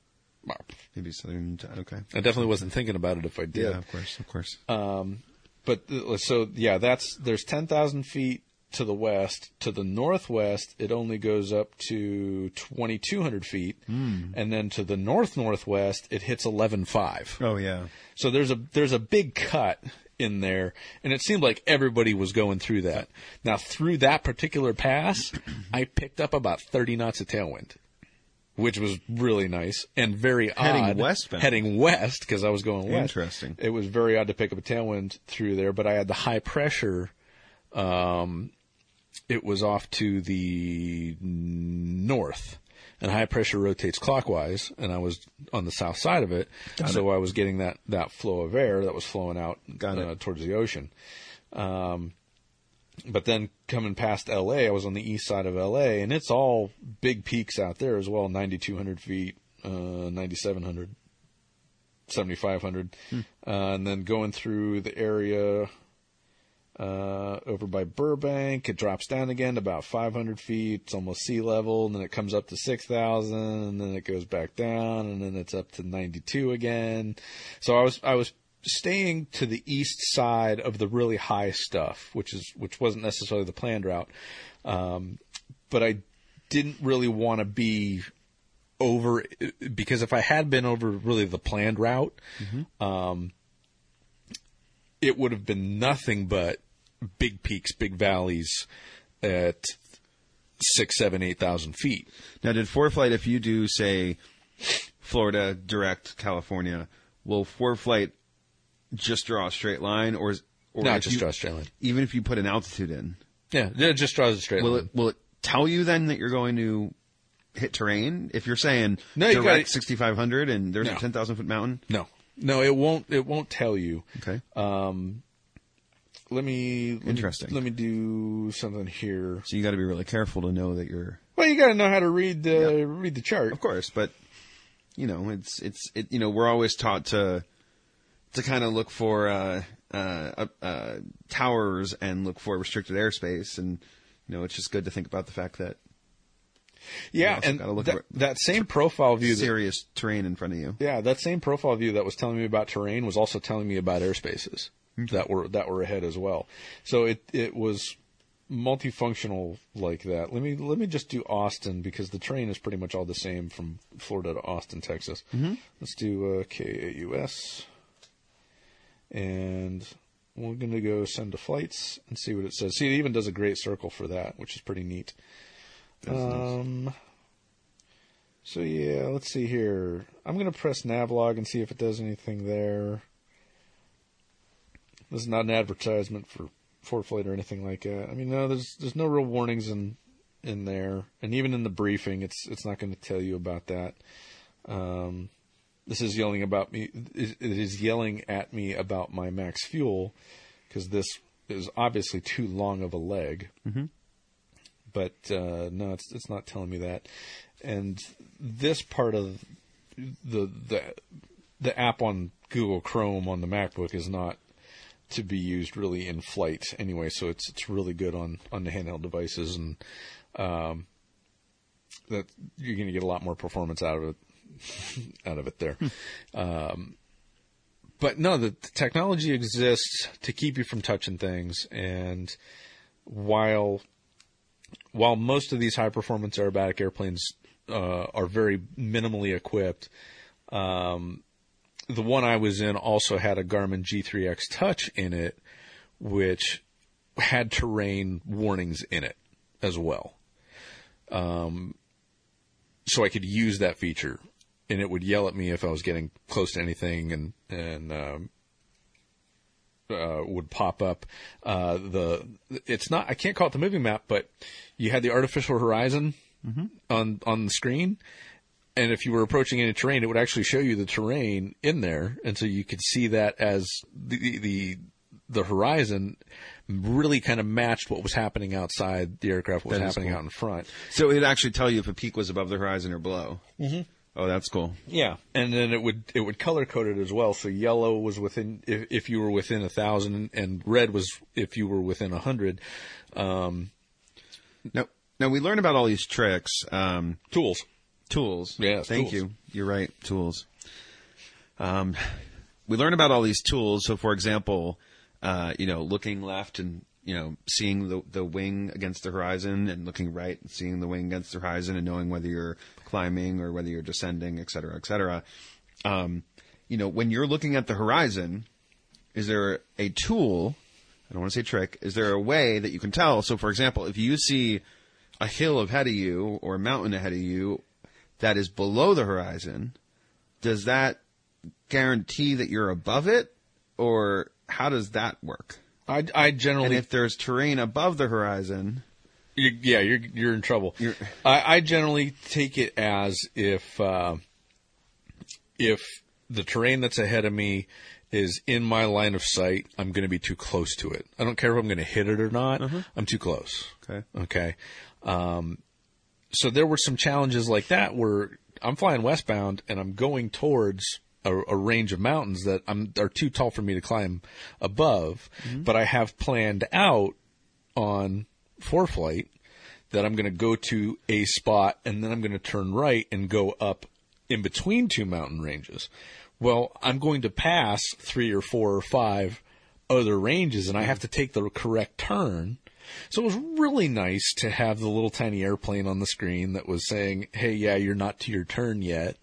Maybe southern. Okay. I definitely wasn't thinking about it if I did. Yeah, of course, of course. Um, but uh, so yeah, that's there's ten thousand feet to the west. To the northwest, it only goes up to twenty two hundred feet, and then to the north northwest, it hits eleven five. oh yeah. So there's a there's a big cut in there, and it seemed like everybody was going through that. Now through that particular pass, I picked up about thirty knots of tailwind. Which was really nice and very Heading odd. westbound. Heading west because I was going west. Interesting. It was very odd to pick up a tailwind through there, but I had the high pressure. Um, it was off to the north, and high pressure rotates clockwise, and I was on the south side of it, so I was getting that that flow of air that was flowing out Got uh, towards the ocean. Um, but then coming past LA, I was on the east side of LA, and it's all big peaks out there as well 9,200 feet, uh, 9,700, 7,500. Hmm. Uh, and then going through the area uh, over by Burbank, it drops down again to about 500 feet. It's almost sea level, and then it comes up to 6,000, and then it goes back down, and then it's up to 92 again. So I was I was staying to the east side of the really high stuff, which is which wasn't necessarily the planned route, um, but I didn't really want to be over because if I had been over really the planned route, um, it would have been nothing but big peaks, big valleys at six, seven, eight thousand feet. Now, did ForeFlight, if you do say Florida direct California, will ForeFlight just draw a straight line, or is or Not just you- draw a straight line. even if you put an altitude in, Yeah, it just draws a straight will line. it will it tell you then that you're going to hit terrain? If you're saying No, you direct gotta- 6,500 and there's No. a 10,000 foot mountain, No, no, it won't. It won't tell you. okay, um, Let me let me- Interesting. Let me, do something here. so you got to be really careful to know that you're, Well, you got to know how to read the read the chart. of course, but you know, it's it's it. You know, we're always taught to to kind of look for uh, uh, uh, towers and look for restricted airspace, and you know, it's just good to think about the fact that Yeah, and that, that same profile view. That, serious terrain in front of you. yeah, that same profile view that was telling me about terrain was also telling me about airspaces that were that were ahead as well. So it it was multifunctional like that. Let me let me just do Austin because the train is pretty much all the same from Florida to Austin, Texas. Mm-hmm. Let's do uh, KAUS, and we're going to go send to flights and see what it says. See, it even does a great circle for that, which is pretty neat. Um. So yeah, let's see here. I'm gonna press Navlog and see if it does anything there. This is not an advertisement for ForeFlight or anything like that. I mean, no, there's there's no real warnings in in there, and even in the briefing, it's it's not going to tell you about that. Um, this is yelling about me. It it is yelling at me about my max fuel because this is obviously too long of a leg. Mm-hmm. But uh, no, it's it's not telling me that. And this part of the the the app on Google Chrome on the MacBook is not to be used really in flight anyway. So it's it's really good on on the handheld devices, and um, that you're going to get a lot more performance out of it [LAUGHS] out of it there. um, but no, the, the technology exists to keep you from touching things, and while while most of these high performance aerobatic airplanes uh, are very minimally equipped, um, the one I was in also had a Garmin G3X Touch in it, which had terrain warnings in it as well. Um, so I could use that feature, and it would yell at me if I was getting close to anything, and and um, uh, would pop up. Uh, the it's not I can't call it the moving map, but you had the artificial horizon on on the screen, and if you were approaching any terrain, it would actually show you the terrain in there, and so you could see that as the the the horizon really kind of matched what was happening outside the aircraft, what was That is happening cool. out in front. So it'd actually tell you if a peak was above the horizon or below. Mm-hmm. Oh, that's cool. Yeah, and then it would it would color code it as well. So yellow was within if, if you were within a thousand, and red was if you were within a hundred. Um, Now, now we learn about all these tricks, um, tools. Tools. Yes, thank tools. you. You're right, tools. Um, we learn about all these tools. So, for example, uh, you know, looking left and you know, seeing the the wing against the horizon, and looking right and seeing the wing against the horizon, and knowing whether you're climbing or whether you're descending, et cetera, et cetera. Um, you know, when you're looking at the horizon, is there a tool? I don't want to say trick. Is there a way that you can tell? So, for example, if you see a hill ahead of you or a mountain ahead of you that is below the horizon, does that guarantee that you're above it, or how does that work? I, I And generally if there's terrain above the horizon, You, yeah, you're you're in trouble. You're- I, I generally take it as if uh, if the terrain that's ahead of me is in my line of sight, I'm going to be too close to it. I don't care if I'm going to hit it or not. I'm too close. Okay. Okay. Um, so there were some challenges like that where I'm flying westbound and I'm going towards a, a range of mountains that I'm are too tall for me to climb above, mm-hmm. but I have planned out on ForeFlight that I'm going to go to a spot and then I'm going to turn right and go up in between two mountain ranges. Well, I'm going to pass three or four or five other ranges and I mm-hmm. have to take the correct turn. So it was really nice to have the little tiny airplane on the screen that was saying, "Hey, yeah, you're not to your turn yet,"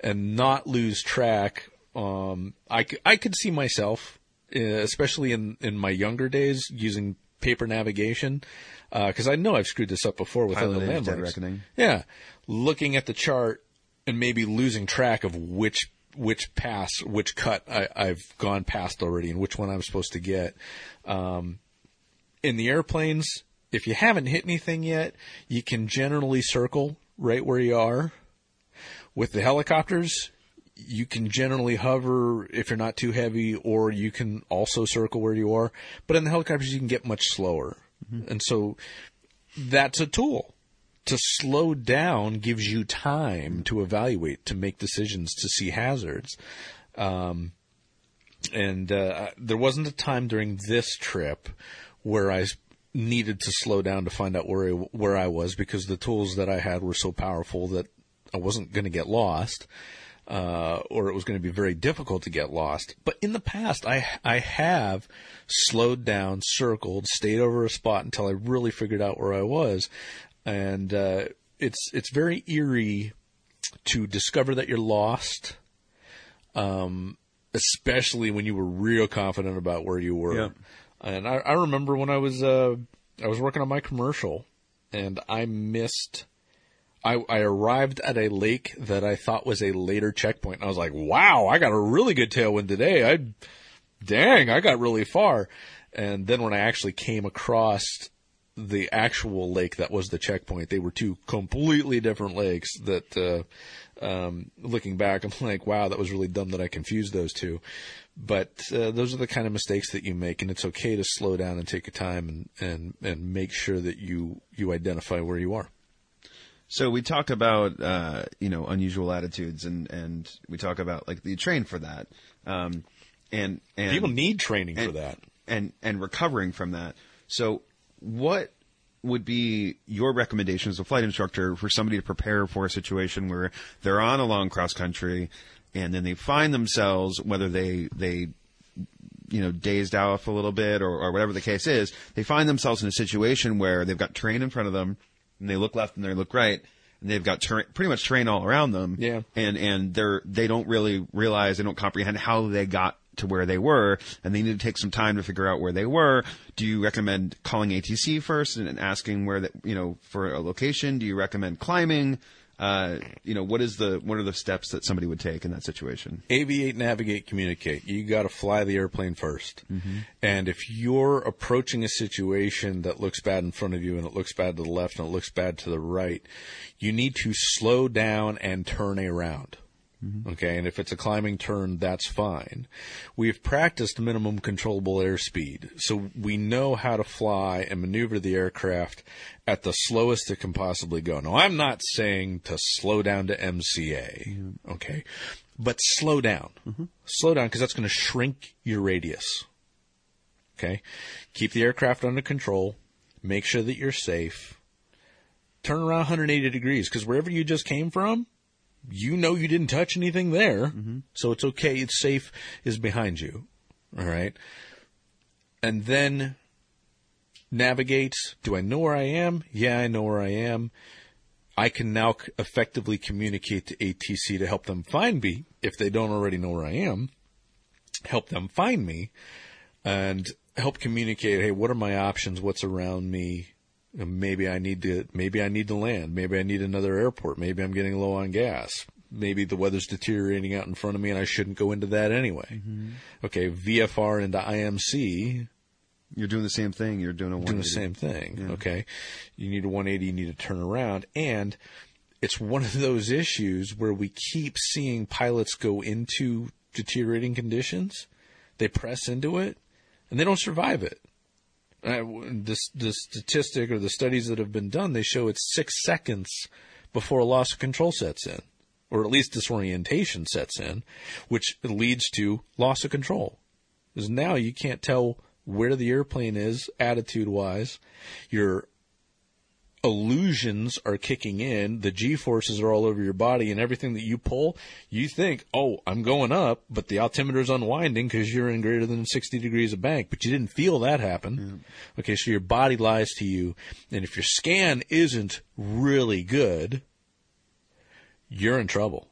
and not lose track. Um, I I could see myself, uh, especially in in my younger days, using paper navigation because I know I've screwed this up before with Pilot other Age Dead landmarks. Reckoning. Yeah, looking at the chart and maybe losing track of which which pass, which cut I, I've gone past already, and which one I'm supposed to get. Um, in the airplanes, if you haven't hit anything yet, you can generally circle right where you are. With the helicopters, you can generally hover if you're not too heavy, or you can also circle where you are. But in the helicopters, you can get much slower. And so that's a tool. To slow down gives you time to evaluate, to make decisions, to see hazards. Um, and uh, there wasn't a time during this trip where I needed to slow down to find out where I, where I was because the tools that I had were so powerful that I wasn't going to get lost, uh, or it was going to be very difficult to get lost. But in the past, I I have slowed down, circled, stayed over a spot until I really figured out where I was, and uh, it's it's very eerie to discover that you're lost especially when you were real confident about where you were. Yeah. And I, I remember when I was uh, I was working on my commercial, and I missed. I, I arrived at a lake that I thought was a later checkpoint. And I was like, "Wow, I got a really good tailwind today. I, dang, I got really far." And then when I actually came across the actual lake that was the checkpoint, they were two completely different lakes. That uh, um, looking back, I'm like, wow, that was really dumb that I confused those two. But uh, those are the kind of mistakes that you make, and it's okay to slow down and take your time and and and make sure that you you identify where you are. So we talk about uh, you know unusual attitudes, and and we talk about like you train for that, um, and and People need training for that. and and recovering from that. So what would be your recommendation as a flight instructor for somebody to prepare for a situation where they're on a long cross country and then they find themselves whether they they you know dazed off a little bit or, or whatever the case is they find themselves in a situation where they've got terrain in front of them and they look left and they look right and they've got terrain, pretty much terrain all around them Yeah. and and they're they don't really realize they don't comprehend how they got to where they were and they need to take some time to figure out where they were. Do you recommend calling atc first and, and asking where that you know for a location? Do you recommend climbing? Uh, you know what is the what are the steps that somebody would take in that situation? Aviate, navigate, communicate. You got to fly the airplane 1st And if you're approaching a situation that looks bad in front of you and it looks bad to the left and it looks bad to the right, you need to slow down and turn around. Mm-hmm. Okay, and if it's a climbing turn, that's fine. We've practiced minimum controllable airspeed, so we know how to fly and maneuver the aircraft at the slowest it can possibly go. Now, I'm not saying to slow down to MCA, okay, but slow down. Mm-hmm. Slow down because that's going to shrink your radius. Okay, keep the aircraft under control. Make sure that you're safe. Turn around 180 degrees because wherever you just came from, you know you didn't touch anything there. Mm-hmm. So it's okay. It's safe is behind you. All right. And then navigate. Do I know where I am? Yeah, I know where I am. I can now c- effectively communicate to ATC to help them find me if they don't already know where I am. Help them find me and help communicate, hey, what are my options? What's around me? Maybe I need to, maybe I need to land. Maybe I need another airport. Maybe I'm getting low on gas. Maybe the weather's deteriorating out in front of me and I shouldn't go into that anyway. Mm-hmm. Okay. VFR into IMC, you're doing the same thing you're doing a doing the same thing. Okay. You need a 180, you need to turn around. And it's one of those issues where we keep seeing pilots go into deteriorating conditions. They press into it and they don't survive it. Uh, the, the statistic or the studies that have been done, they show it's six seconds before a loss of control sets in, or at least disorientation sets in, which leads to loss of control. Because now you can't tell where the airplane is attitude wise. Your illusions are kicking in. The G forces are all over your body and everything that you pull, you think, oh, I'm going up, but the altimeter is unwinding because you're in greater than 60 degrees of bank, but you didn't feel that happen. Okay. So your body lies to you. And if your scan isn't really good, you're in trouble.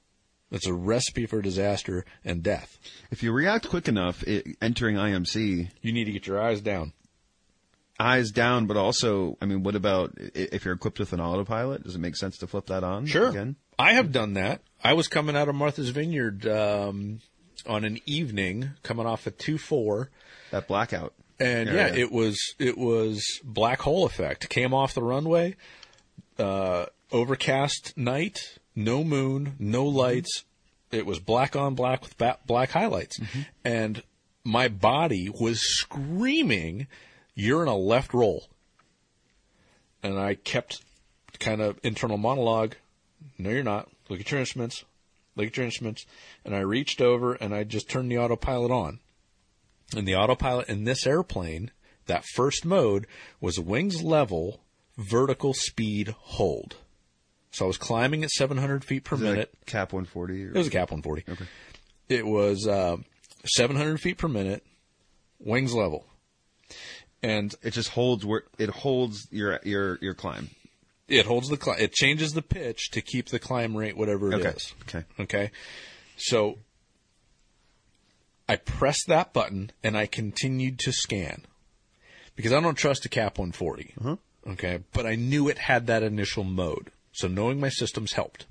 It's a recipe for disaster and death. if you react quick enough it, entering imc You need to get your eyes down. Eyes down, but also, I mean, what about if you're equipped with an autopilot? Does it make sense to flip that on again? I have done that. I was coming out of Martha's Vineyard um, on an evening, coming off a two four, That blackout. and area. yeah, it was it was black hole effect. Came off the runway, uh, overcast night, no moon, no lights. It was black on black with ba- black highlights, and my body was screaming, "You're in a left roll." And I kept kind of internal monologue. No, you're not. Look at your instruments. Look at your instruments. And I reached over and I just turned the autopilot on. And the autopilot in this airplane, that first mode, was wings level, vertical speed hold. So I was climbing at 700 feet per minute. KAP 140. Or? It was a KAP 140. Okay. It was uh, 700 feet per minute, wings level. And It just holds where it holds your your your climb. it holds the cli- it changes the pitch to keep the climb rate whatever it Okay. is. Okay. Okay. So I pressed that button and I continued to scan because I don't trust a KAP 140. Uh-huh. Okay. But I knew it had that initial mode. So knowing my systems helped.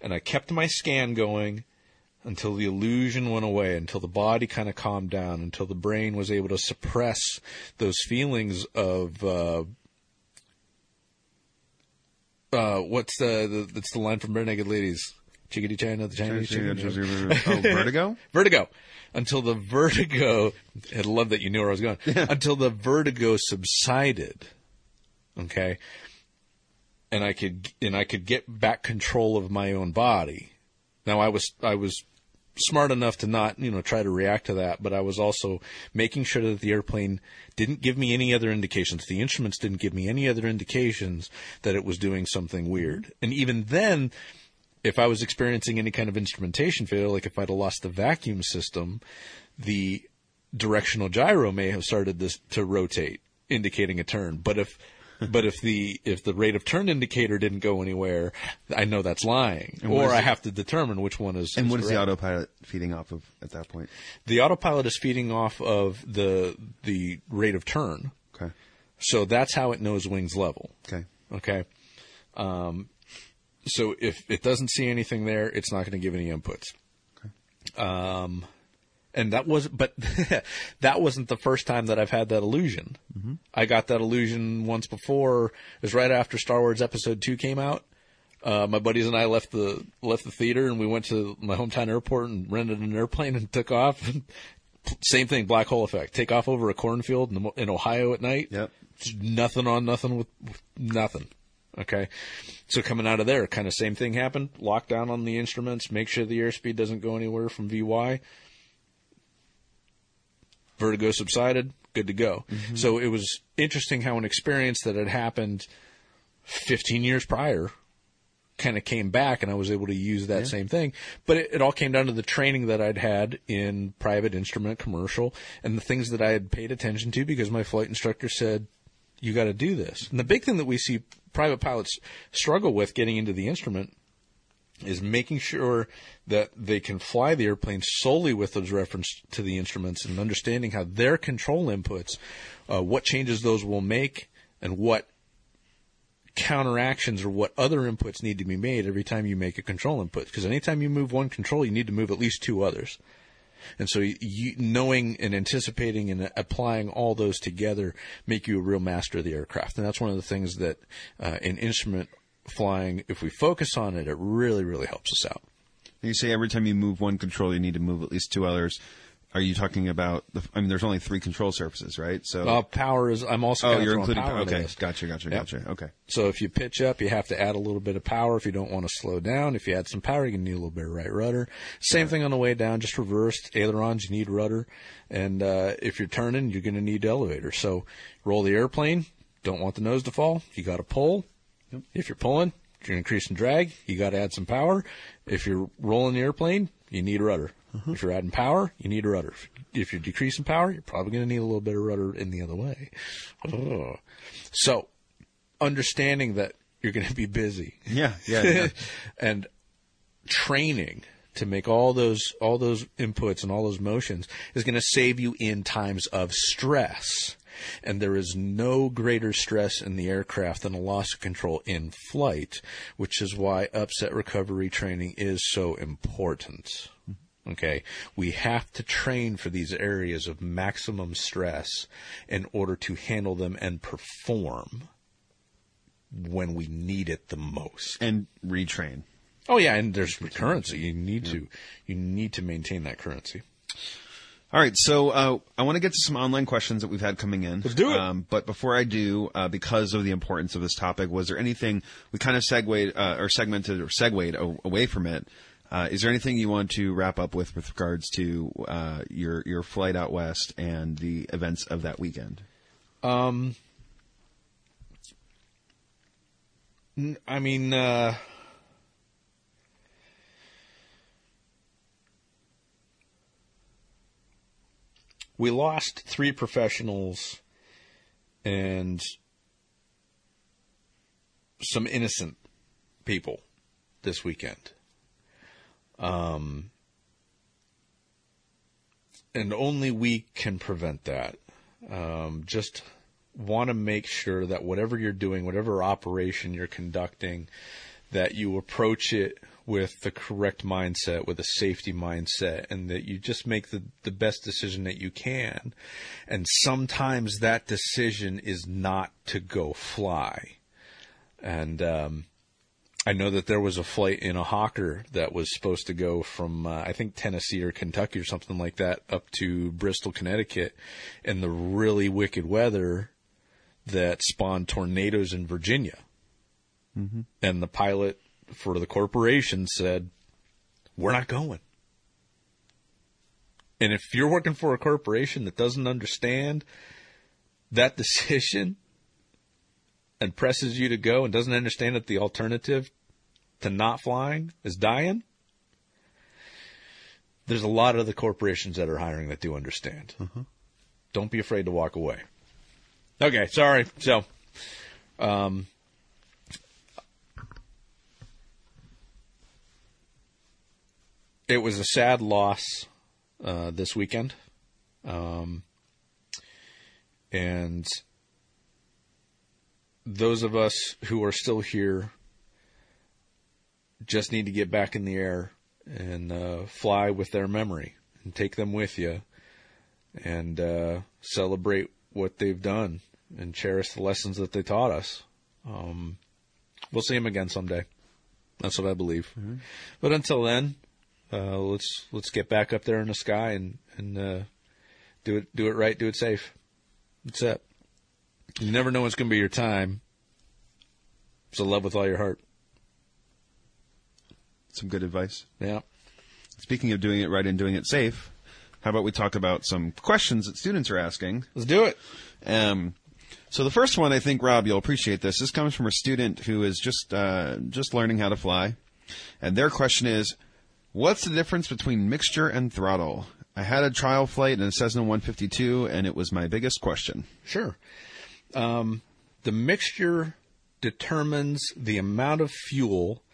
And I kept my scan going until the illusion went away, until the body kind of calmed down, until the brain was able to suppress those feelings of, uh, uh, what's the, the that's the line from Barenaked Ladies? Chickadee China, the Chinese chicken. oh, vertigo. [LAUGHS] Vertigo. Until the vertigo, I love that you knew where I was going. Until the vertigo subsided. Okay. And I could, and I could get back control of my own body. Now I was, I was smart enough to not, you know, try to react to that, but I was also making sure that the airplane didn't give me any other indications. The instruments didn't give me any other indications that it was doing something weird. And even then, if I was experiencing any kind of instrumentation failure, like if I'd have lost the vacuum system, the directional gyro may have started this to rotate, indicating a turn. But if [LAUGHS] but if the if the rate of turn indicator didn't go anywhere, I know that's lying. Or I it- have to determine which one is. And what is the autopilot feeding off of at that point? The autopilot is feeding off of the the rate of turn, Okay. so that's how it knows wings level. Okay. Okay. Um, so if it doesn't see anything there, it's not going to give any inputs. Um, and that was, but [LAUGHS] that wasn't the first time that I've had that illusion. I got that illusion once before. It was right after Star Wars Episode Two came out. Uh, my buddies and I left the left the theater and we went to my hometown airport and rented an airplane and took off. [LAUGHS] Same thing, black hole effect. Take off over a cornfield in, in Ohio at night. Yep. Nothing on nothing with, with nothing. Okay. So coming out of there, kind of same thing happened. Lock down on the instruments. Make sure the airspeed doesn't go anywhere from VY. Vertigo subsided. Good to go. Mm-hmm. So it was interesting how an experience that had happened 15 years prior kind of came back and I was able to use that same thing. But it, it all came down to the training that I'd had in private instrument commercial and the things that I had paid attention to because my flight instructor said, you got to do this. And the big thing that we see private pilots struggle with getting into the instrument is making sure that they can fly the airplane solely with those reference to the instruments and understanding how their control inputs, uh, what changes those will make and what counteractions or what other inputs need to be made every time you make a control input. Because anytime you move one control, you need to move at least two others. And so you, knowing and anticipating and applying all those together make you a real master of the aircraft. And that's one of the things that uh, in instrument flying, if we focus on it, it really, really helps us out. You say every time you move one control, you need to move at least two others. Are you talking about? The, I mean, there's only three control surfaces, right? So. Uh, power is, I'm also oh, you're including. power okay, gotcha, gotcha, Yep. gotcha. Okay. So if you pitch up, you have to add a little bit of power. If you don't want to slow down, if you add some power, you can need a little bit of right rudder. Same thing on the way down, just reversed. Ailerons, you need rudder. And, uh, if you're turning, you're going to need elevator. So roll the airplane. Don't want the nose to fall. You got to pull. If you're pulling, you're increasing drag. You got to add some power. If you're rolling the airplane, you need a rudder. Mm-hmm. If you're adding power, you need a rudder. If you're decreasing power, you're probably going to need a little bit of rudder in the other way. Ugh. So understanding that you're going to be busy Yeah, yeah. yeah. [LAUGHS] and training to make all those all those inputs and all those motions is going to save you in times of stress. And there is no greater stress in the aircraft than a loss of control in flight, which is why upset recovery training is so important. Okay. We have to train for these areas of maximum stress in order to handle them and perform when we need it the most. And retrain. Oh yeah, and there's currency. You need to you need to maintain that currency. All right, so uh, I want to get to some online questions that we've had coming in. Let's do it. Um, but before I do, uh, because of the importance of this topic, was there anything we kind of segued uh, or segmented or segued away from it? Uh, is there anything you want to wrap up with with regards to uh, your your flight out west and the events of that weekend? Um, I mean, uh, we lost three professionals and some innocent people this weekend. Um, and only we can prevent that. Um, just want to make sure that whatever you're doing, whatever operation you're conducting, that you approach it with the correct mindset, with a safety mindset, and that you just make the, the best decision that you can. And sometimes that decision is not to go fly. And, um, I know that there was a flight in a Hawker that was supposed to go from, uh, I think Tennessee or Kentucky or something like that up to Bristol, Connecticut and the really wicked weather that spawned tornadoes in Virginia. Mm-hmm. And the pilot for the corporation said, we're not going. And if you're working for a corporation that doesn't understand that [LAUGHS] decision and presses you to go and doesn't understand that the alternative to not flying is dying, there's a lot of the corporations that are hiring that do understand. Don't be afraid to walk away. Okay, sorry. So, um, it was a sad loss uh, this weekend, um, and those of us who are still here just need to get back in the air and uh, fly with their memory and take them with you and uh, celebrate what they've done and cherish the lessons that they taught us. Um, we'll see them again someday. That's what I believe. But until then, uh, let's let's get back up there in the sky and and uh, do it do it right, do it safe. That's it. You never know what's going to be your time. So love with all your heart. Some good advice. Yeah. Speaking of doing it right and doing it safe, how about we talk about some questions that students are asking? Let's do it. Um, so the first one, I think Rob, you'll appreciate this. This comes from a student who is just uh, just learning how to fly, and their question is, "What's the difference between mixture and throttle?" I had a trial flight in a Cessna 152, and it was my biggest question. Sure. Um, the mixture determines the amount of fuel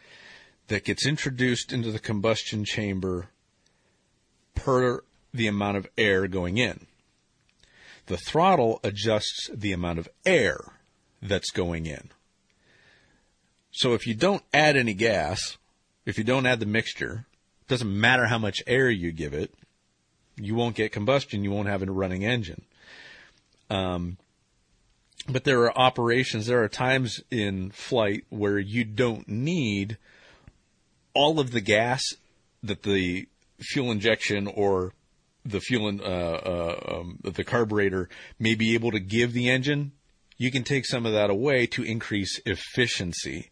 that gets introduced into the combustion chamber per the amount of air going in. The throttle adjusts the amount of air that's going in. So if you don't add any gas, if you don't add the mixture, doesn't matter how much air you give it, you won't get combustion, you won't have a running engine. Um, but there are operations, there are times in flight where you don't need all of the gas that the fuel injection or the fuel in, uh, uh, um, the carburetor may be able to give the engine. You can take some of that away to increase efficiency.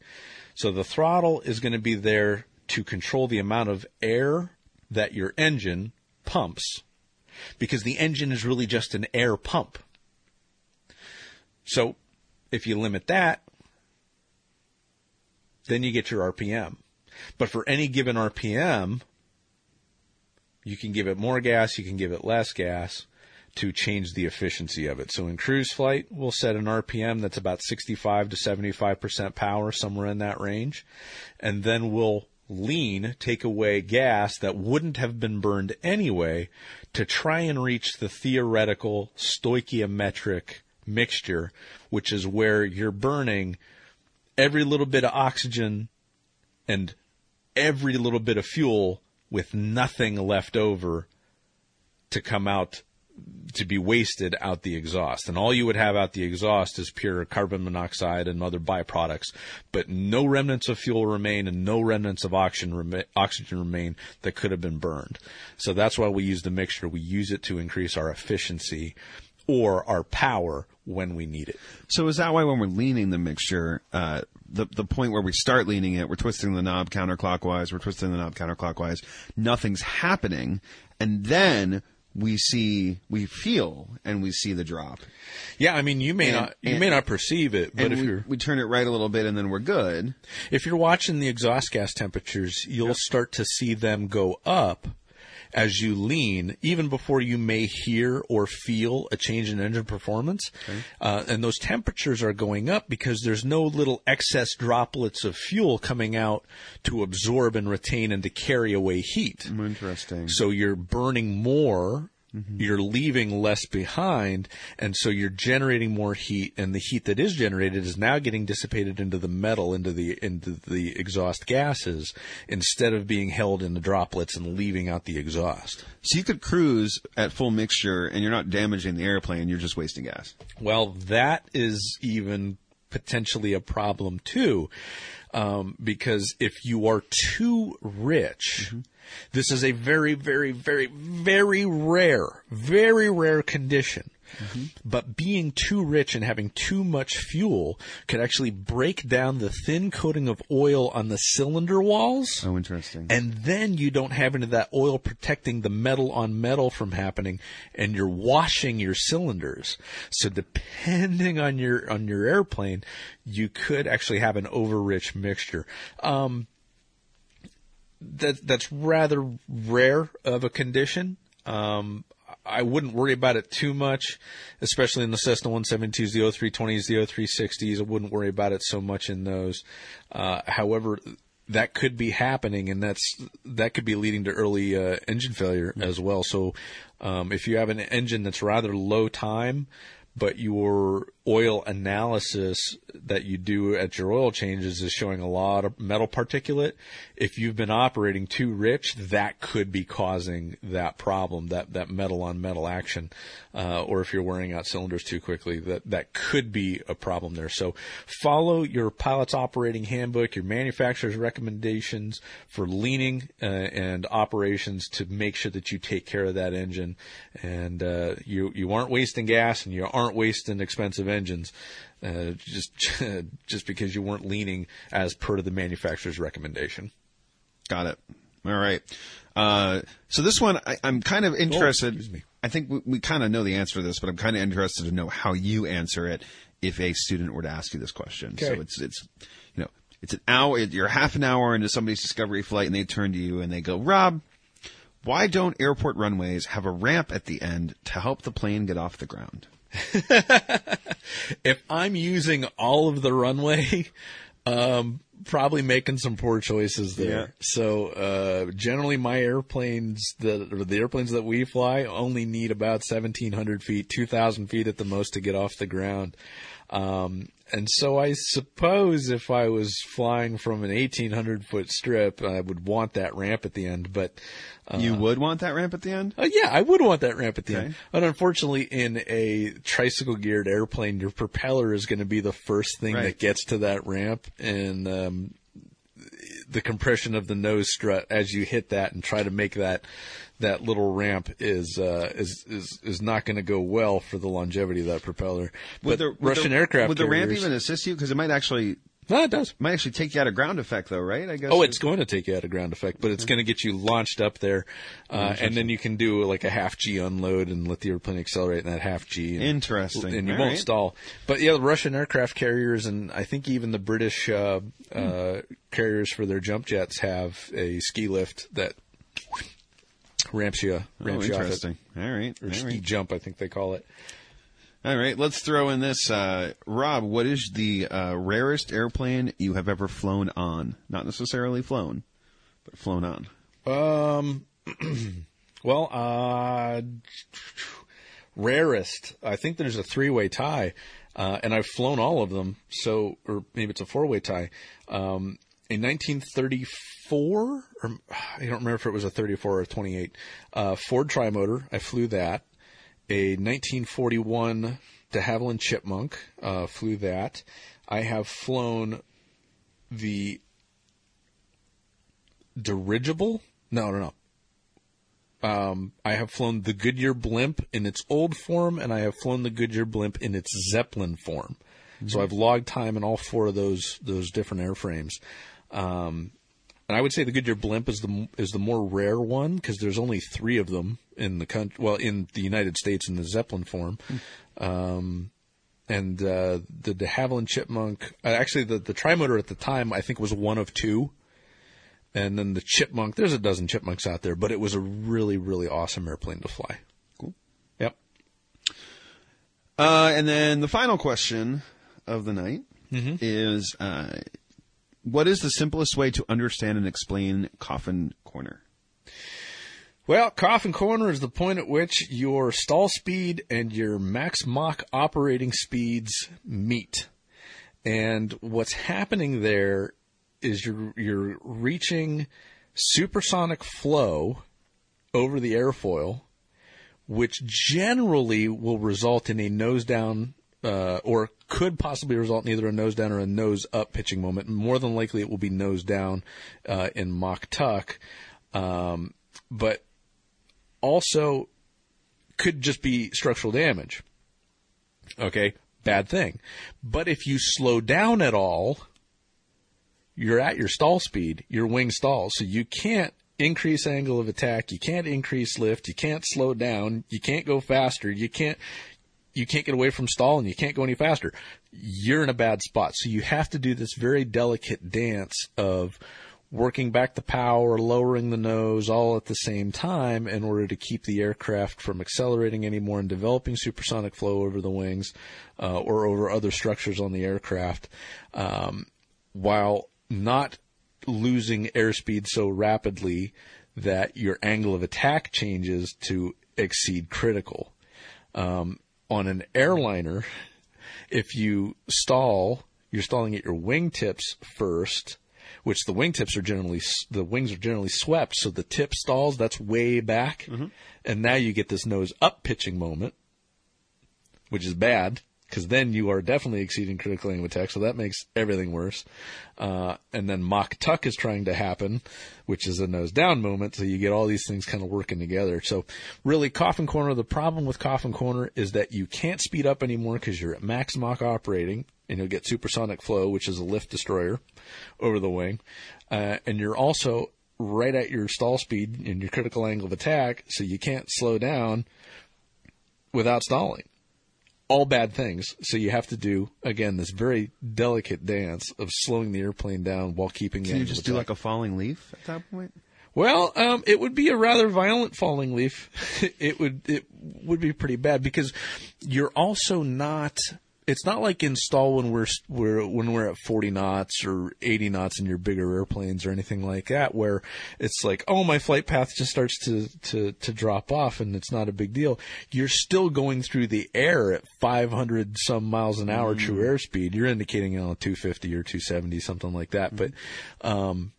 So the throttle is going to be there to control the amount of air that your engine pumps because the engine is really just an air pump. So if you limit that, then you get your RPM. But for any given RPM, you can give it more gas, you can give it less gas to change the efficiency of it. So in cruise flight, we'll set an RPM that's about 65 to 75% power, somewhere in that range. And then we'll lean, take away gas that wouldn't have been burned anyway to try and reach the theoretical stoichiometric mixture, which is where you're burning every little bit of oxygen and every little bit of fuel with nothing left over to come out to be wasted out the exhaust. And all you would have out the exhaust is pure carbon monoxide and other byproducts, but no remnants of fuel remain and no remnants of oxygen, rema- oxygen remain that could have been burned. So that's why we use the mixture. We use it to increase our efficiency or our power when we need it. So is that why when we're leaning the mixture, uh, the the point where we start leaning it, we're twisting the knob counterclockwise, we're twisting the knob counterclockwise, nothing's happening, and then we see, we feel, and we see the drop. Yeah, I mean, you may And- not you and- may not perceive it, but if we, you're we turn it right a little bit, and then we're good. if you're watching the exhaust gas temperatures, you'll start to see them go up as you lean, even before you may hear or feel a change in engine performance. Uh, and those temperatures are going up because there's no little excess droplets of fuel coming out to absorb and retain and to carry away heat. Interesting. So you're burning more, you're leaving less behind, and so you're generating more heat, and the heat that is generated is now getting dissipated into the metal, into the into the exhaust gases, instead of being held in the droplets and leaving out the exhaust. So you could cruise at full mixture, and you're not damaging the airplane; you're just wasting gas. Well, that is even potentially a problem too, um, because if you are too rich, this is a very, very, very, very rare, very rare condition. But being too rich and having too much fuel could actually break down the thin coating of oil on the cylinder walls. Oh, interesting. And then you don't have any of that oil protecting the metal on metal from happening, and you're washing your cylinders. So depending on your on your airplane, you could actually have an over-rich mixture. Um, that that's rather rare of a condition. Um, I wouldn't worry about it too much, especially in the Cessna 172s, the O-320s, the O-360s. I wouldn't worry about it so much in those. Uh, however, that could be happening, and that's that could be leading to early uh, engine failure as well. So, um, if you have an engine that's rather low time, but your oil analysis that you do at your oil changes is showing a lot of metal particulate. If you've been operating too rich, that could be causing that problem, that, that metal on metal action. Uh, or if you're wearing out cylinders too quickly, that, that could be a problem there. So follow your pilot's operating handbook, your manufacturer's recommendations for leaning uh, and operations to make sure that you take care of that engine and uh, you you aren't wasting gas and you aren't wasting expensive engines uh, just [LAUGHS] just because you weren't leaning as per to the manufacturer's recommendation. Got it. All right. Uh, so this one, I, I'm kind of interested. excuse me. I think we, we kind of know the answer to this, but I'm kind of interested to know how you answer it if a student were to ask you this question. So it's it's you know it's an hour. You're half an hour into somebody's discovery flight, and they turn to you and they go, "Rob, why don't airport runways have a ramp at the end to help the plane get off the ground?" [LAUGHS] If I'm using all of the runway, [LAUGHS] um, probably making some poor choices there. Yeah. So uh, generally, my airplanes, the or the airplanes that we fly, only need about 1,700 feet, 2,000 feet at the most to get off the ground. Um, and so I suppose if I was flying from an 1,800 foot strip, I would want that ramp at the end. But you would want that ramp at the end. uh, yeah, I would want that ramp at the Okay. end. But unfortunately, in a tricycle geared airplane, your propeller is going to be the first thing Right. that gets to that ramp, and um, the compression of the nose strut as you hit that and try to make that that little ramp is uh, is is is not going to go well for the longevity of that propeller. Would But the, Russian the, aircraft would the ramp even assist you? Because it might actually no, it does. might actually take you out of ground effect, though, right? I guess. Oh, it's going to take you out of ground effect, but it's going to get you launched up there, uh, and then you can do like a half G unload and let the airplane accelerate in that half G. And, Interesting. And you All won't right. stall. But yeah, the Russian aircraft carriers and I think even the British uh, uh, carriers for their jump jets have a ski lift that ramps you Oh, ramps you off it. interesting. All right. Or All ski right. jump, I think they call it. All right, let's throw in this. Uh, Rob, what is the uh, rarest airplane you have ever flown on? Not necessarily flown, but flown on. Um, [CLEARS THROAT] well, uh, rarest. I think there's a three-way tie, uh, and I've flown all of them. So, or maybe it's a four-way tie. Um, in 1934, or I don't remember if it was a 34 or a 28, uh, Ford Trimotor. I flew that, a 1941 de Havilland Chipmunk. Uh, flew that. I have flown the dirigible. No, no, no. Um, I have flown the Goodyear blimp in its old form, and I have flown the Goodyear blimp in its Zeppelin form. So I've logged time in all four of those those different airframes. Um, and I would say the Goodyear blimp is the is the more rare one because there's only three of them in the country. Well, in the United States in the Zeppelin form. Um, and uh, the de Havilland Chipmunk, uh, actually the the trimotor at the time I think was one of two. And then the Chipmunk, there's a dozen Chipmunks out there, but it was a really, really awesome airplane to fly. Cool. Yep. Uh, and then the final question of the night Mm-hmm. is, uh, what is the simplest way to understand and explain Coffin Corner? Well, coffin corner is the point at which your stall speed and your max Mach operating speeds meet. And what's happening there is you're, you're reaching supersonic flow over the airfoil, which generally will result in a nose down, uh, or could possibly result in either a nose down or a nose up pitching moment. More than likely, it will be nose down uh, in Mach tuck. Um, but also could just be structural damage. Okay, bad thing. But if you slow down at all, you're at your stall speed, your wing stalls. So you can't increase angle of attack, you can't increase lift, you can't slow down, you can't go faster, you can't you can't get away from stall and you can't go any faster. You're in a bad spot. So you have to do this very delicate dance of working back the power, lowering the nose all at the same time in order to keep the aircraft from accelerating anymore and developing supersonic flow over the wings uh, or over other structures on the aircraft, um, while not losing airspeed so rapidly that your angle of attack changes to exceed critical. Um, on an airliner, if you stall, you're stalling at your wingtips first, which the wingtips are generally the wings are generally swept, so the tip stalls. That's way back, mm-hmm. and now you get this nose up pitching moment, which is bad because then you are definitely exceeding critical angle of attack, so that makes everything worse. Uh, and then Mach tuck is trying to happen, which is a nose down moment, so you get all these things kind of working together. So really, coffin corner, the problem with coffin corner is that you can't speed up anymore because you're at max Mach operating, and you'll get supersonic flow, which is a lift destroyer over the wing. Uh, and you're also right at your stall speed and your critical angle of attack, so you can't slow down without stalling all bad things. So you have to do again this very delicate dance of slowing the airplane down while keeping Can you just do like a falling leaf at that point? Well, um, it would be a rather violent falling leaf. [LAUGHS] it would it would be pretty bad because you're also not. It's not like in stall when we're we're when we're at 40 knots or 80 knots in your bigger airplanes or anything like that, where it's like, oh, my flight path just starts to to to drop off and it's not a big deal. You're still going through the air at 500 some miles an hour true airspeed. You're indicating you know 250 or 270 something like that, but um,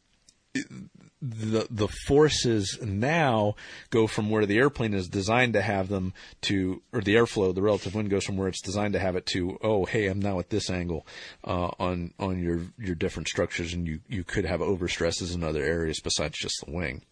the the forces now go from where the airplane is designed to have them to, or the airflow, the relative wind goes from where it's designed to have it to, oh, hey, I'm now at this angle uh, on on your your different structures, and you you could have overstresses in other areas besides just the wing.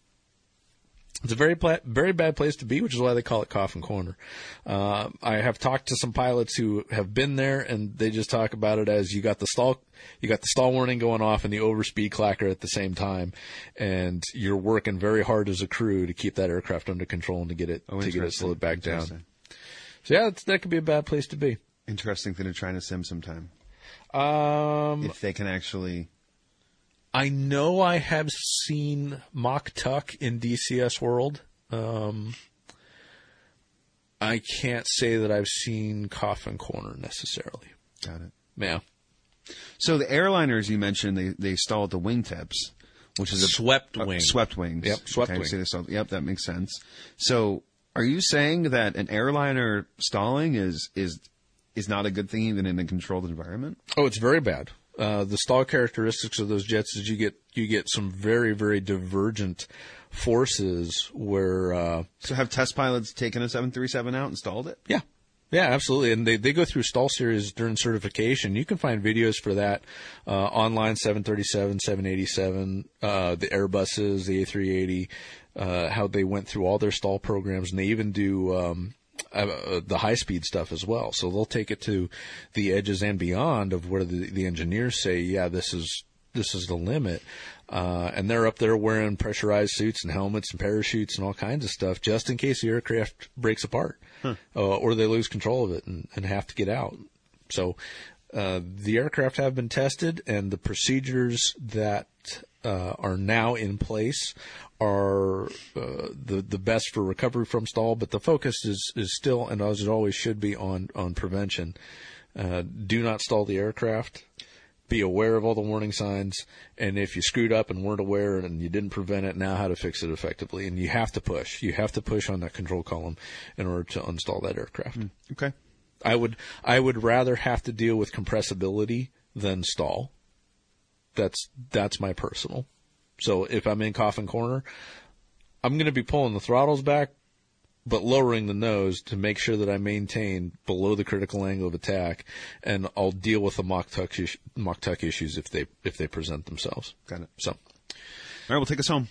It's a very pla- very bad place to be, which is why they call it Coffin Corner. Uh, I have talked to some pilots who have been there, and they just talk about it as you got the stall, you got the stall warning going off and the overspeed clacker at the same time, and you're working very hard as a crew to keep that aircraft under control and to get it to get it slowed back down. So yeah, that's, that could be a bad place to be. Interesting thing to try a sim sometime. Um, If they can actually. I know I have seen Mach Tuck in DCS World. Um, I can't say that I've seen Coffin Corner necessarily. Got it. Yeah. So the airliners you mentioned, they, they stall at the wingtips, which is a Swept wing. swept wings. Yep, swept okay, wing. so they yep, that makes sense. So are you saying that an airliner stalling is is is not a good thing even in a controlled environment? Oh, it's very bad. Uh, the stall characteristics of those jets is you get you get some very very divergent forces where uh, So have test pilots taken a 737 out, installed it? yeah. Yeah, absolutely. And they, they go through stall series during certification. You can find videos for that uh, online 737, 787, uh, the Airbuses, the A380, uh, how they went through all their stall programs. And they even do um, uh, uh, the high speed stuff as well. So they'll take it to the edges and beyond of where the, the engineers say, yeah, this is this is the limit. Uh, and they're up there wearing pressurized suits and helmets and parachutes and all kinds of stuff just in case the aircraft breaks apart uh, or they lose control of it and, and have to get out. So uh, the aircraft have been tested, and the procedures that uh, are now in place are uh, the the best for recovery from stall. But the focus is is still, and as it always should be, on on prevention. Uh, do not stall the aircraft. Be aware of all the warning signs, and if you screwed up and weren't aware and you didn't prevent it, now how to fix it effectively. And you have to push. You have to push on that control column in order to install that aircraft. Okay. I would I would rather have to deal with compressibility than stall. That's that's my personal. So if I'm in coffin corner, I'm going to be pulling the throttles back, but lowering the nose to make sure that I maintain below the critical angle of attack, and I'll deal with the Mach tuck Mach tuck issues if they if they present themselves. Got it. So. All right, we'll take us home.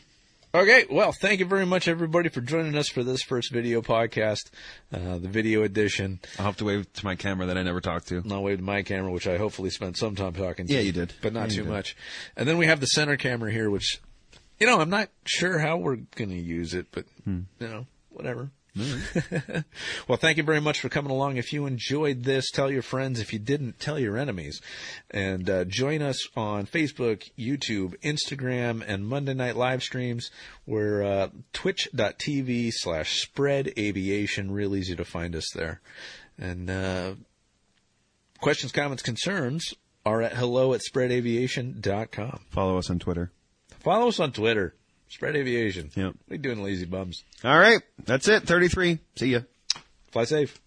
Okay, well, thank you very much, everybody, for joining us for this first video podcast, uh, the video edition. I'll have to wave to my camera that I never talked to. And I'll wave to my camera, which I hopefully spent some time talking to. Yeah, you did. But not Yeah, too much. And then we have the center camera here, which, you know, I'm not sure how we're going to use it, but, Hmm. you know, whatever. [LAUGHS] well, thank you very much for coming along. If you enjoyed this, tell your friends. If you didn't, tell your enemies. And uh, join us on Facebook, YouTube, Instagram, and Monday night live streams. We're uh, twitch.tv slash spread aviation. Real easy to find us there. And uh, questions, comments, concerns are at hello at spreadaviation.com. Follow us on Twitter. Follow us on Twitter. Spread Aviation. Yep. We doing lazy bums. All right, that's it. 33. See ya. Fly safe.